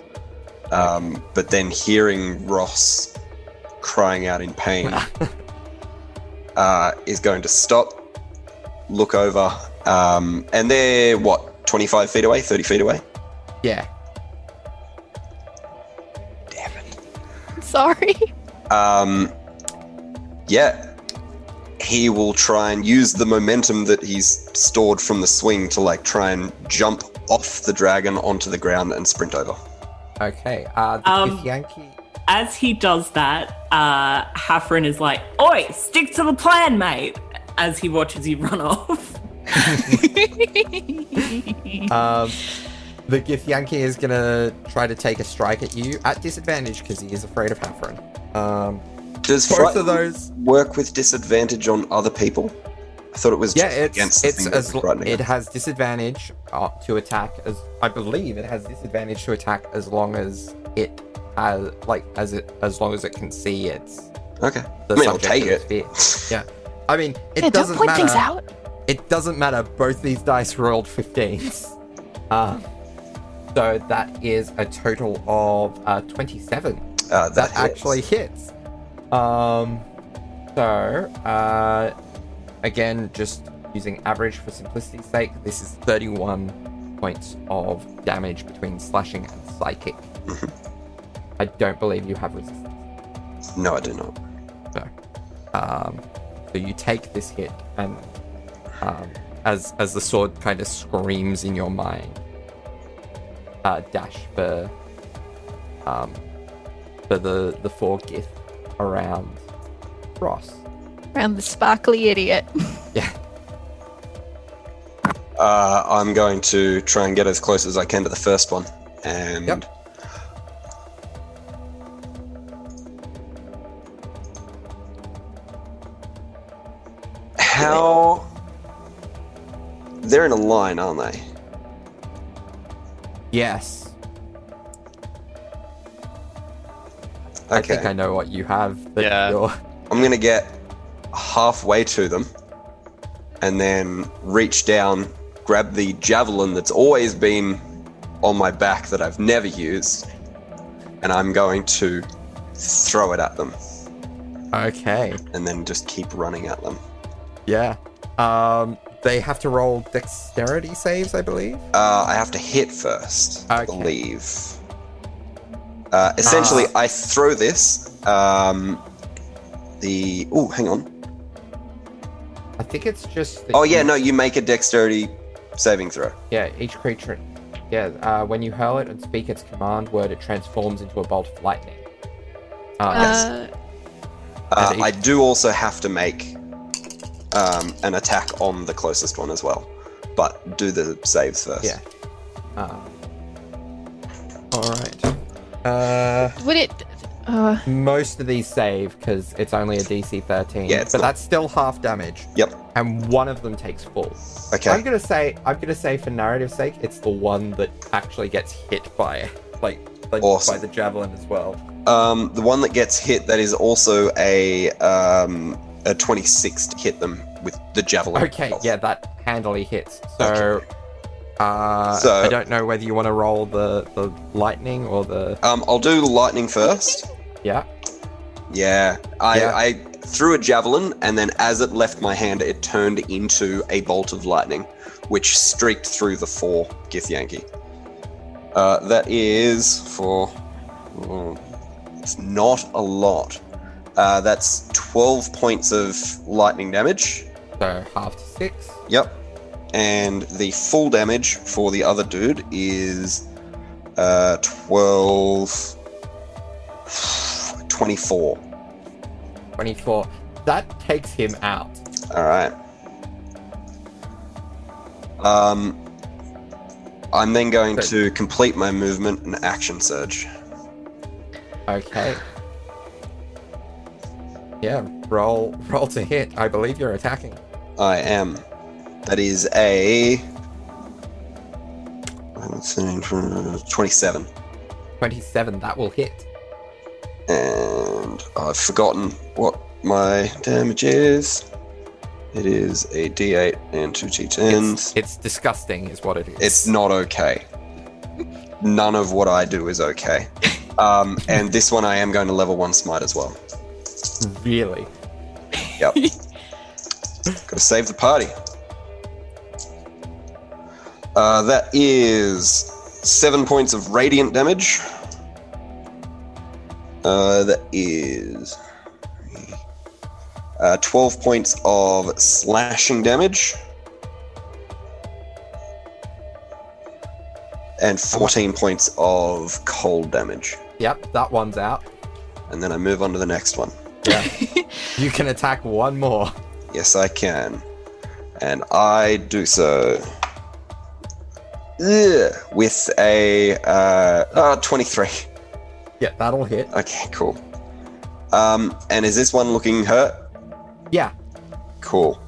Um, but then hearing Ross crying out in pain, [laughs] uh, is going to stop, look over, um, and they're what, 25 feet away, 30 feet away? Yeah. Damn it. [laughs] Sorry. Um, yeah, he will try and use the momentum that he's stored from the swing to like try and jump off the dragon onto the ground and sprint over. Okay. Uh, the Um, Yankee. As he does that, uh, Hafren is like, Oi, stick to the plan, mate, as he watches you run [laughs] off. [laughs] Um, the Githyanki is gonna try to take a strike at you at disadvantage because he is afraid of Hafren. Um, Does both of those work with disadvantage on other people? I thought it was Yeah, just it's against the it's thing as l- it has disadvantage uh, to attack as I believe it has disadvantage to attack as long as it has like as it as long as it can see it's Okay, the I mean, I'll take it. fear. [laughs] Yeah, I mean it yeah, don't doesn't point matter. things out. It doesn't matter. Both these dice rolled 15s. [laughs] Um, so that is a total of uh, 27 Uh, that, that, hits. actually hits. Um, so uh, again, just using average for simplicity's sake, this is 31 points of damage between slashing and psychic. I don't believe you have resistance. No, I do not. Um, so you take this hit, and um, as as the sword kind of screams in your mind, uh, dash for um, for the the four gith around Ross. Around the sparkly idiot. [laughs] Yeah. Uh, I'm going to try and get as close as I can to the first one. And Yep. How they're in a line, aren't they? Yes. I Okay. think I know what you have. That Yeah. you're- I'm gonna get halfway to them and then reach down, grab the javelin that's always been on my back that I've never used, and I'm going to throw it at them Okay. and then just keep running at them. Yeah. Um, they have to roll dexterity saves, I believe. Uh, I have to hit first, I believe. Uh, essentially, I throw this. Um, the oh, hang on. I think it's just. that Oh yeah, no, you make a dexterity saving throw. Yeah, each creature. Yeah, uh, when you hurl it and speak its command word, it transforms into a bolt of lightning. Uh, Uh, Uh, And I do also have to make um, an attack on the closest one as well, but do the saves first. Yeah. Um, all right. Uh, would it? Uh, most of these save because it's only a DC 13. Yeah, but not- that's still half damage, Yep. and one of them takes full. Okay. I'm gonna say, I'm gonna say for narrative sake, it's the one that actually gets hit by, like, like Awesome. by the javelin as well. Um, the one that gets hit that is also a um, a 26 to hit them with the javelin. Okay, yeah, that handily hits. So, Okay. uh, So- I don't know whether you want to roll the the lightning or the Um, I'll do lightning first. yeah. Yeah. I, Yeah. I threw a javelin, and then as it left my hand, it turned into a bolt of lightning, which streaked through the four Githyanki. Uh, that is for. oh, it's not a lot. Uh, that's 12 points of lightning damage. So half to six. Yep. And the full damage for the other dude is uh, 12. 24. 24. That takes him out. All right. Um, I'm then going to complete my movement and action surge. Okay. Yeah, roll [laughs] roll to hit. I believe you're attacking. I am. That is a. 27. 27, that will hit. And I've forgotten what my damage is. It is a d8 and two d10s. It's, it's disgusting, is what it is. It's not okay. None of what I do is okay. [laughs] Um, and this one I am going to level one smite as well. [laughs] really. Yep. [laughs] Gotta save the party. Uh, that is seven points of radiant damage. Uh, that is uh, 12 points of slashing damage. And 14 points of cold damage. Yep, that one's out. And then I move on to the next one. Yeah. [laughs] you can attack one more. Yes, I can. And I do so. Ugh, with a uh, uh, 23. Yeah, that'll hit. Okay, cool. Um, and is this one looking hurt? Yeah. Cool.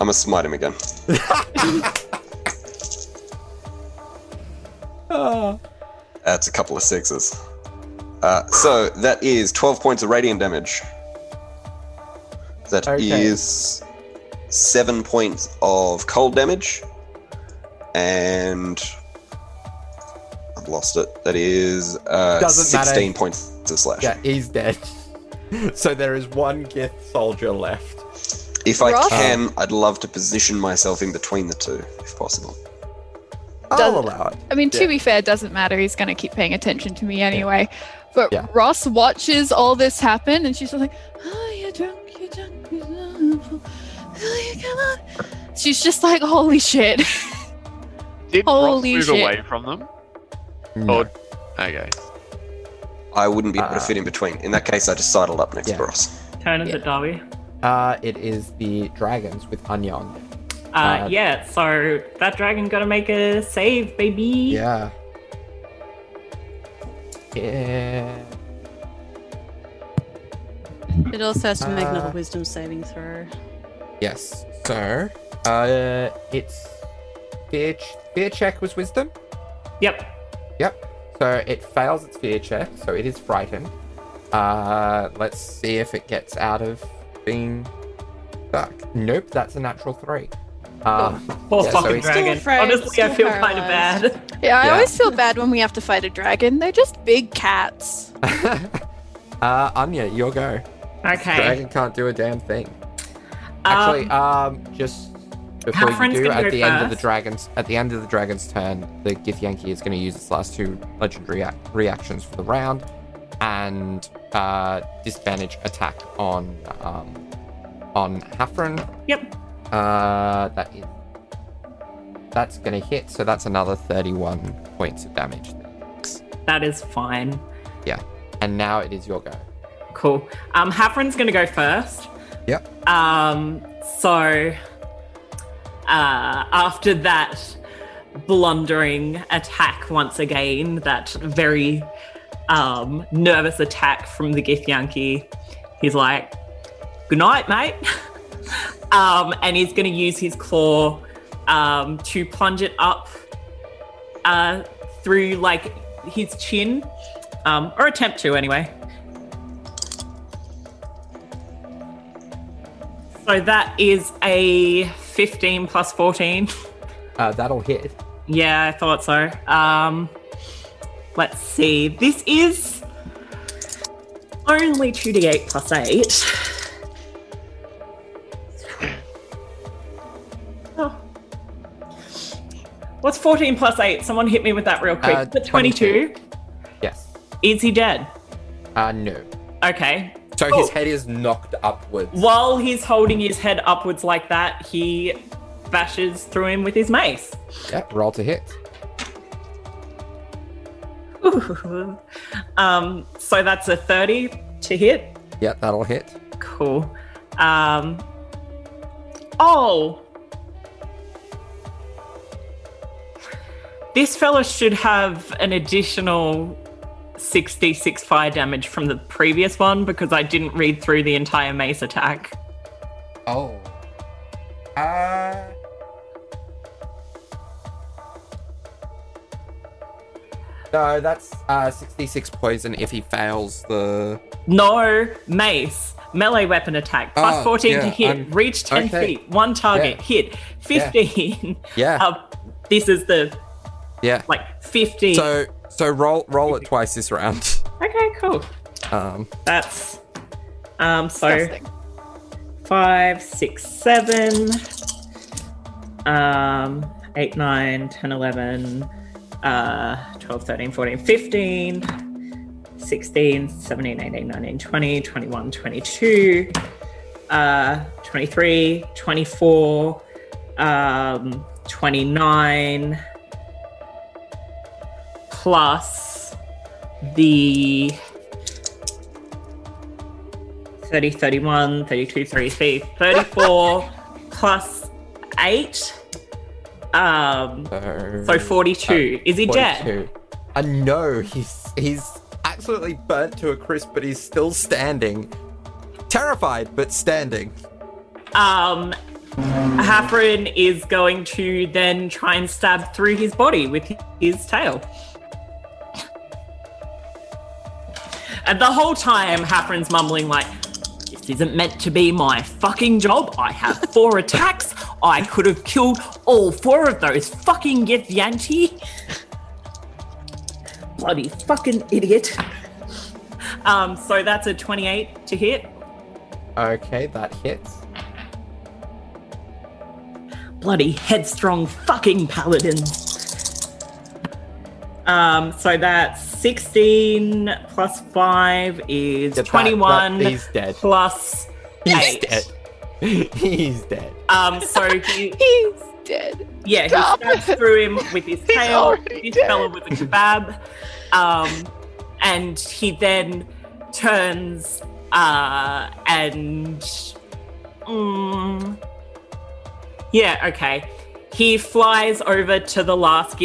I'm gonna smite him again. Oh. [laughs] [laughs] That's a couple of sixes. Uh, so that is 12 points of radiant damage. That is Okay. seven points of cold damage. And I've lost it. That is uh, Doesn't matter. 16 points of slash. Yeah, he's dead. [laughs] so there is one Gith soldier left. If I Ross? can, I'd love to position myself in between the two, if possible. I'll Does- allow it. I mean, to Yeah. be fair, it doesn't matter. He's going to keep paying attention to me anyway. But Yeah. Ross watches all this happen, and she's like, "Oh, you're drunk, you're drunk, you're drunk. Oh, you come on." She's just like, "Holy shit!" [laughs] Did Holy Ross move shit. away from them? No. Or okay. I wouldn't be able to Uh, fit in between. In that case, I just sidled up next Yeah. to Ross. Turn is Yeah. it Darby? Uh, it is the dragons with Anya on them. Uh, Uh, yeah, so that dragon gotta make a save, baby. Yeah. Yeah. It also has to make another Uh, wisdom saving throw. Yes. So, uh, it's fear, ch- fear check was wisdom. Yep. Yep. So it fails its fear check, so it is frightened. Uh, let's see if it gets out of being stuck. Nope, that's a natural three. Um, Poor Yeah, fucking it's- Still dragon. afraid, Honestly, I still feel kind of bad. Yeah, I Yeah. always feel bad when we have to fight a dragon. They're just big cats. [laughs] uh, Anya, your go. Okay. Dragon can't do a damn thing. Actually, Um, um, just before Hafren's you do, at go the end of the dragon's at the end of the dragon's turn, the Githyanki is going to use its last two legendary ac- reactions for the round, and uh, disadvantage attack on um, on Hafren. Yep. Uh, that is that's going to hit, so that's another thirty-one points of damage. That is fine. Yeah, and now it is your go. Cool. Um, Hafren's gonna go first. Yep. Um, so uh, after that blundering attack once again, that very um, nervous attack from the Githyanki, he's like, "Good night, mate," [laughs] um, and he's going to use his claw um, to plunge it up uh, through like his chin, um, or attempt to anyway. So that is a 15 plus 14. Uh, that'll hit. Yeah, I thought so. Um, let's see. This is only 2d8 plus 8. What's 14 plus 8? Someone hit me with that real quick. Uh, Is it 22? Yes. Is he dead? Uh, no. Okay. So Cool. his head is knocked upwards. While he's holding his head upwards like that, he bashes through him with his mace. Yep, roll to hit. [laughs] um, so that's a 30 to hit. Yep, that'll hit. Cool. Um, oh. This fella should have an additional 66 fire damage from the previous one because I didn't read through the entire mace attack. Oh. Uh. No, that's uh, 66 poison if he fails the. No, mace. Melee weapon attack. Plus Oh, 14 to hit. Reach 10 okay. feet. One target. Yeah. Hit. 15. Yeah. [laughs] Uh, this is the, yeah. like, 15. So so roll roll it twice this round. [laughs] okay, cool. Um. That's um so Disgusting. five, six, seven, um, eight, nine, 10, 11, uh, 12, 13, 14, 15, 16, 17, 18, 19, 20, 21, 22, uh, 23, 24, um, 29, plus the 30, 31, 32, 33, 34 [laughs] plus 8. Um, So, so 42. Is he dead? 42. Uh, no, he's he's absolutely burnt to a crisp, but he's still standing. Terrified, but standing. Um, Hafren is going to then try and stab through his body with his tail. And the whole time, Hafren's mumbling like, "This isn't meant to be my fucking job. I have four [laughs] attacks. I could have killed all four of those fucking Githyanki. Bloody fucking idiot." Um, so that's a 28 to hit. Okay, that hits. bloody headstrong fucking paladin. Um, so that's 16 plus 5 is Yeah, that- 21 that- he's dead. plus He's 8. dead. [laughs] he's dead. Um, so he, [laughs] He's dead. yeah, he Stop. stabs through him with his [laughs] tail. already This dead. fella was a kebab. Um, and he then turns uh, and. Mm, yeah, okay. He flies over to the last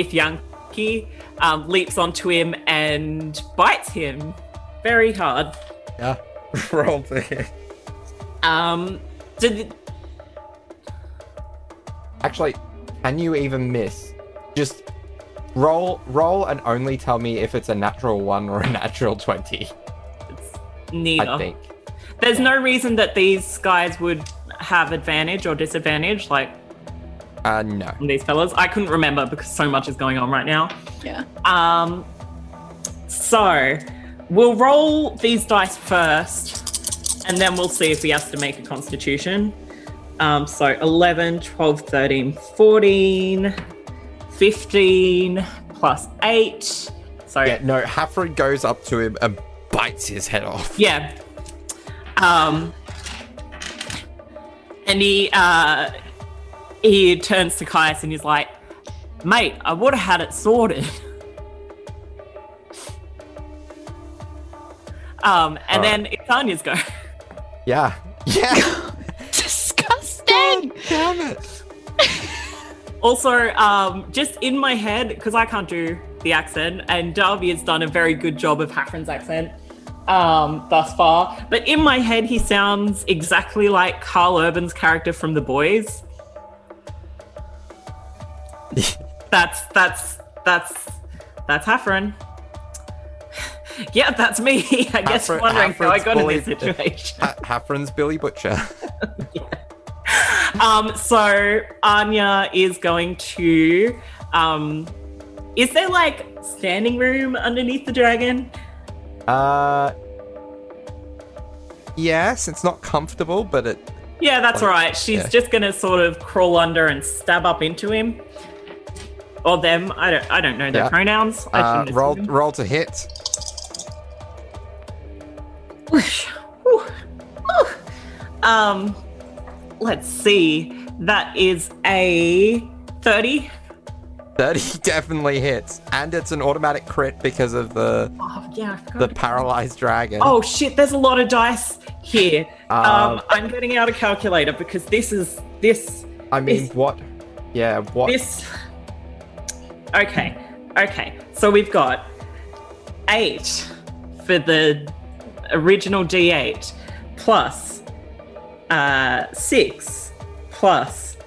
Githyanki, um, leaps onto him, and bites him very hard. Yeah. [laughs] Roll to hit. Um, did, Actually, can you even miss? Just roll, roll, and only tell me if it's a natural one or a natural twenty. it's neither. I think. There's no reason that these guys would have advantage or disadvantage, like Uh, no. on these fellas. I couldn't remember because so much is going on right now. Yeah. Um, so we'll roll these dice first, and then we'll see if he has to make a constitution. Um, so 11, 12, 13, 14, 15, plus 8. So, Yeah, no. Hafren goes up to him and bites his head off. yeah. Um, and he uh, he turns to Caius and he's like, "Mate, I would have had it sorted." [laughs] Um, and then it's Anya's go. Yeah. [laughs] Yeah. Disgusting. Damn it. Also, um, just in my head, because I can't do the accent, and Darby has done a very good job of Hafren's accent um, thus far. But in my head, he sounds exactly like Karl Urban's character from The Boys. [laughs] that's that's that's that's Hafren. [sighs] yeah, that's me. [laughs] I guess wondering how I got in this situation. Ha- Hafren's Billy Butcher. [laughs] Um, so Anya is going to. Um, is there like standing room underneath the dragon? Uh. Yes, it's not comfortable, but it. Yeah, that's Like, right. She's yeah. just gonna sort of crawl under and stab up into him. Or them. I don't. I don't know their Yeah. pronouns. I Uh, roll, assume. roll to hit. Whoosh. Whew. Whew. Um, let's see. That is a thirty. 30 [laughs] definitely hits. And it's an automatic crit because of the Oh yeah, the paralyzed dragon. Oh shit, there's a lot of dice here. Um, Um, I'm getting out a calculator because this is this I mean, is- what? Yeah, what? this Okay. Okay. So we've got 8 for the original D8 plus uh 6 plus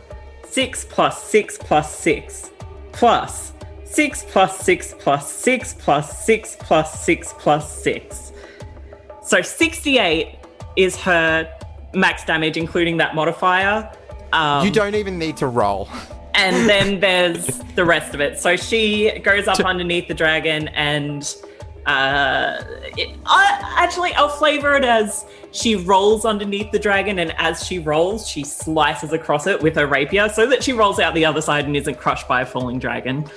6 plus 6 plus 6 plus 6 plus 6 plus 6 plus 6 plus 6 plus 6. So 68 is her max damage, including that modifier. Um, you don't even need to roll. [laughs] and then there's the rest of it. So she goes up underneath the dragon and uh, it, I, actually, I'll flavor it as she rolls underneath the dragon, and as she rolls, she slices across it with her rapier so that she rolls out the other side and isn't crushed by a falling dragon. [laughs]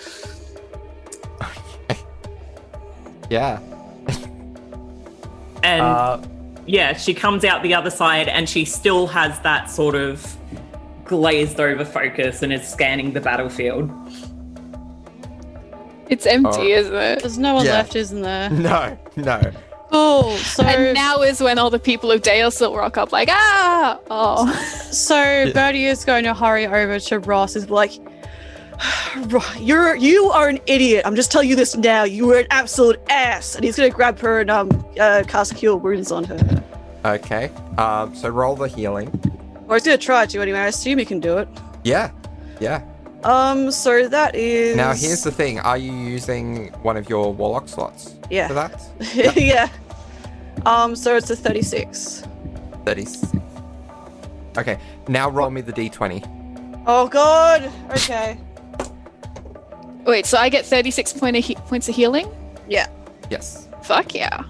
Yeah. And Uh, yeah, she comes out the other side and she still has that sort of glazed over focus and is scanning the battlefield. It's empty, Oh. isn't it? There's no one Yeah. left, isn't there? [laughs] no, no. Cool. So And now is when all the people of Dalesil rock up, like, ah! Oh. So Bertie is going to hurry over to Ross. Is like, [sighs] you're you are an idiot. I'm just telling you this now. You are an absolute ass. And he's going to grab her and um uh, cast cure wounds on her. Okay. Um, so roll the healing. Or he's going to try to anyway. I assume he can do it. Yeah. Yeah. Um. So that is Now here's the thing: Are you using one of your warlock slots Yeah. for that? [laughs] yeah. Um. So it's a 36. Thirty-six. Okay. Now roll me the d20. Oh God. Okay. Wait, so I get 36 point of he- points of healing? Yeah. Yes. Fuck yeah.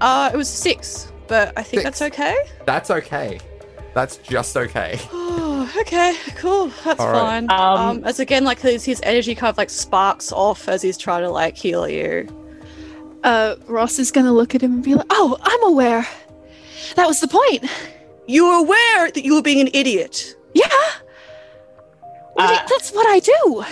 Uh. It was six, but I think Six. that's okay. That's okay. That's just okay. [gasps] Oh, okay, cool. That's All right. fine. Um, Um, as again, like his, his energy kind of like sparks off as he's trying to like heal you. Uh, Ross is gonna look at him and be like, oh, I'm aware. That was the point. You were aware that you were being an idiot. Yeah. What do you- Uh, that's what I do.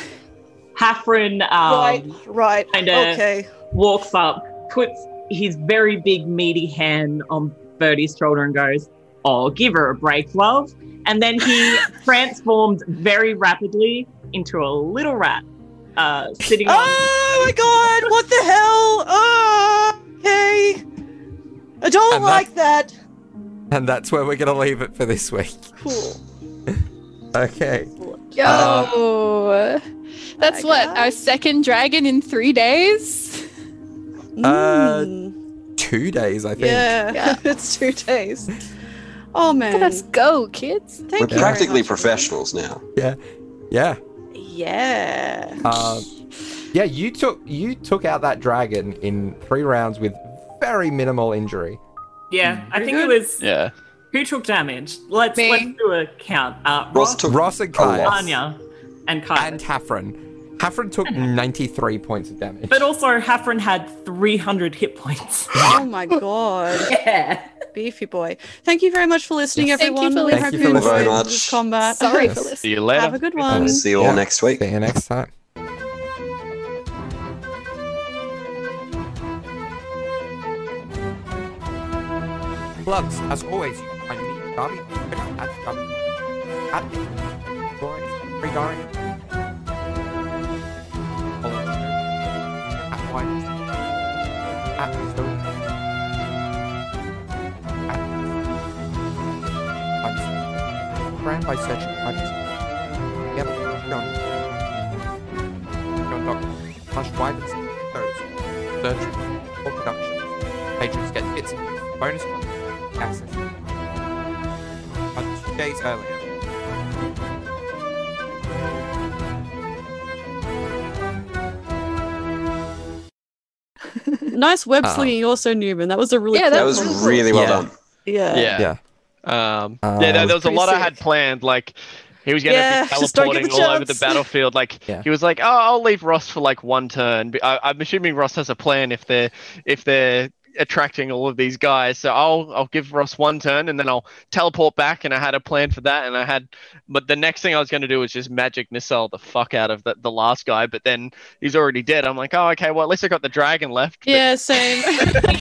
Hafren um, right, right. kinda- okay. walks up, puts his very big meaty hand on Bertie's shoulder and goes, "Oh, give her a break, love." And then he [laughs] transformed very rapidly into a little rat, uh, sitting on. Oh my god, what the hell? Oh, okay. I don't And like that. And that's where we're going to leave it for this week. Cool. [laughs] Okay. Yo, Uh, that's My what God. our second dragon in three days. Uh, Mm, Two days, I think. yeah, Yeah. [laughs] it's two days. Oh man, Let's go, kids. thank We're you very practically much. professionals now. Yeah. Yeah. Yeah. Um, yeah, you took you took out that dragon in three rounds with very minimal injury. Yeah, I think it was Yeah. who took damage. Let's Me. let's do a count. Uh, Ross Ross, took Ross and a Kai. Anya, and Kai. and Hafren. Hafren took [laughs] 93 points of damage. but also, Hafren had 300 hit points. [laughs] Oh my god, [laughs] yeah. beefy boy. Thank you very much for listening, Yes. Thank you everyone. for we listening. hope you you for enjoyed this combat. Sorry for Yes. See listening. you later. Have a good one. see you all Yeah. next week. See you next time. Plugs, as always, you can find me, Darby, on Twitter at Darby. At me, Roy, Free Darby. White. At Stone. At by White. Yep. John Doctor. Slash White. Search for productions. Patrons get and bonus access. Up two days earlier. Nice web Ah. slinging, also Newman. That was a really Yeah, That clever was one. really well Yeah. done. yeah. Yeah. Yeah. Um, Uh, yeah, there, was there was a pretty lot I had planned. Like, he was going to Yeah, be just don't get teleporting the all over the battlefield. Like, Yeah. he was like, "Oh, I'll leave Ross for like one turn." I, I'm assuming Ross has a plan if they're if they're attracting all of these guys. So I'll I'll give Ross one turn and then I'll teleport back. And I had a plan for that. And I had, but the next thing I was going to do was just magic missile the fuck out of the, the last guy. But then he's already dead. I'm like, oh, okay. Well, at least I got the dragon left. But Yeah, same. [laughs]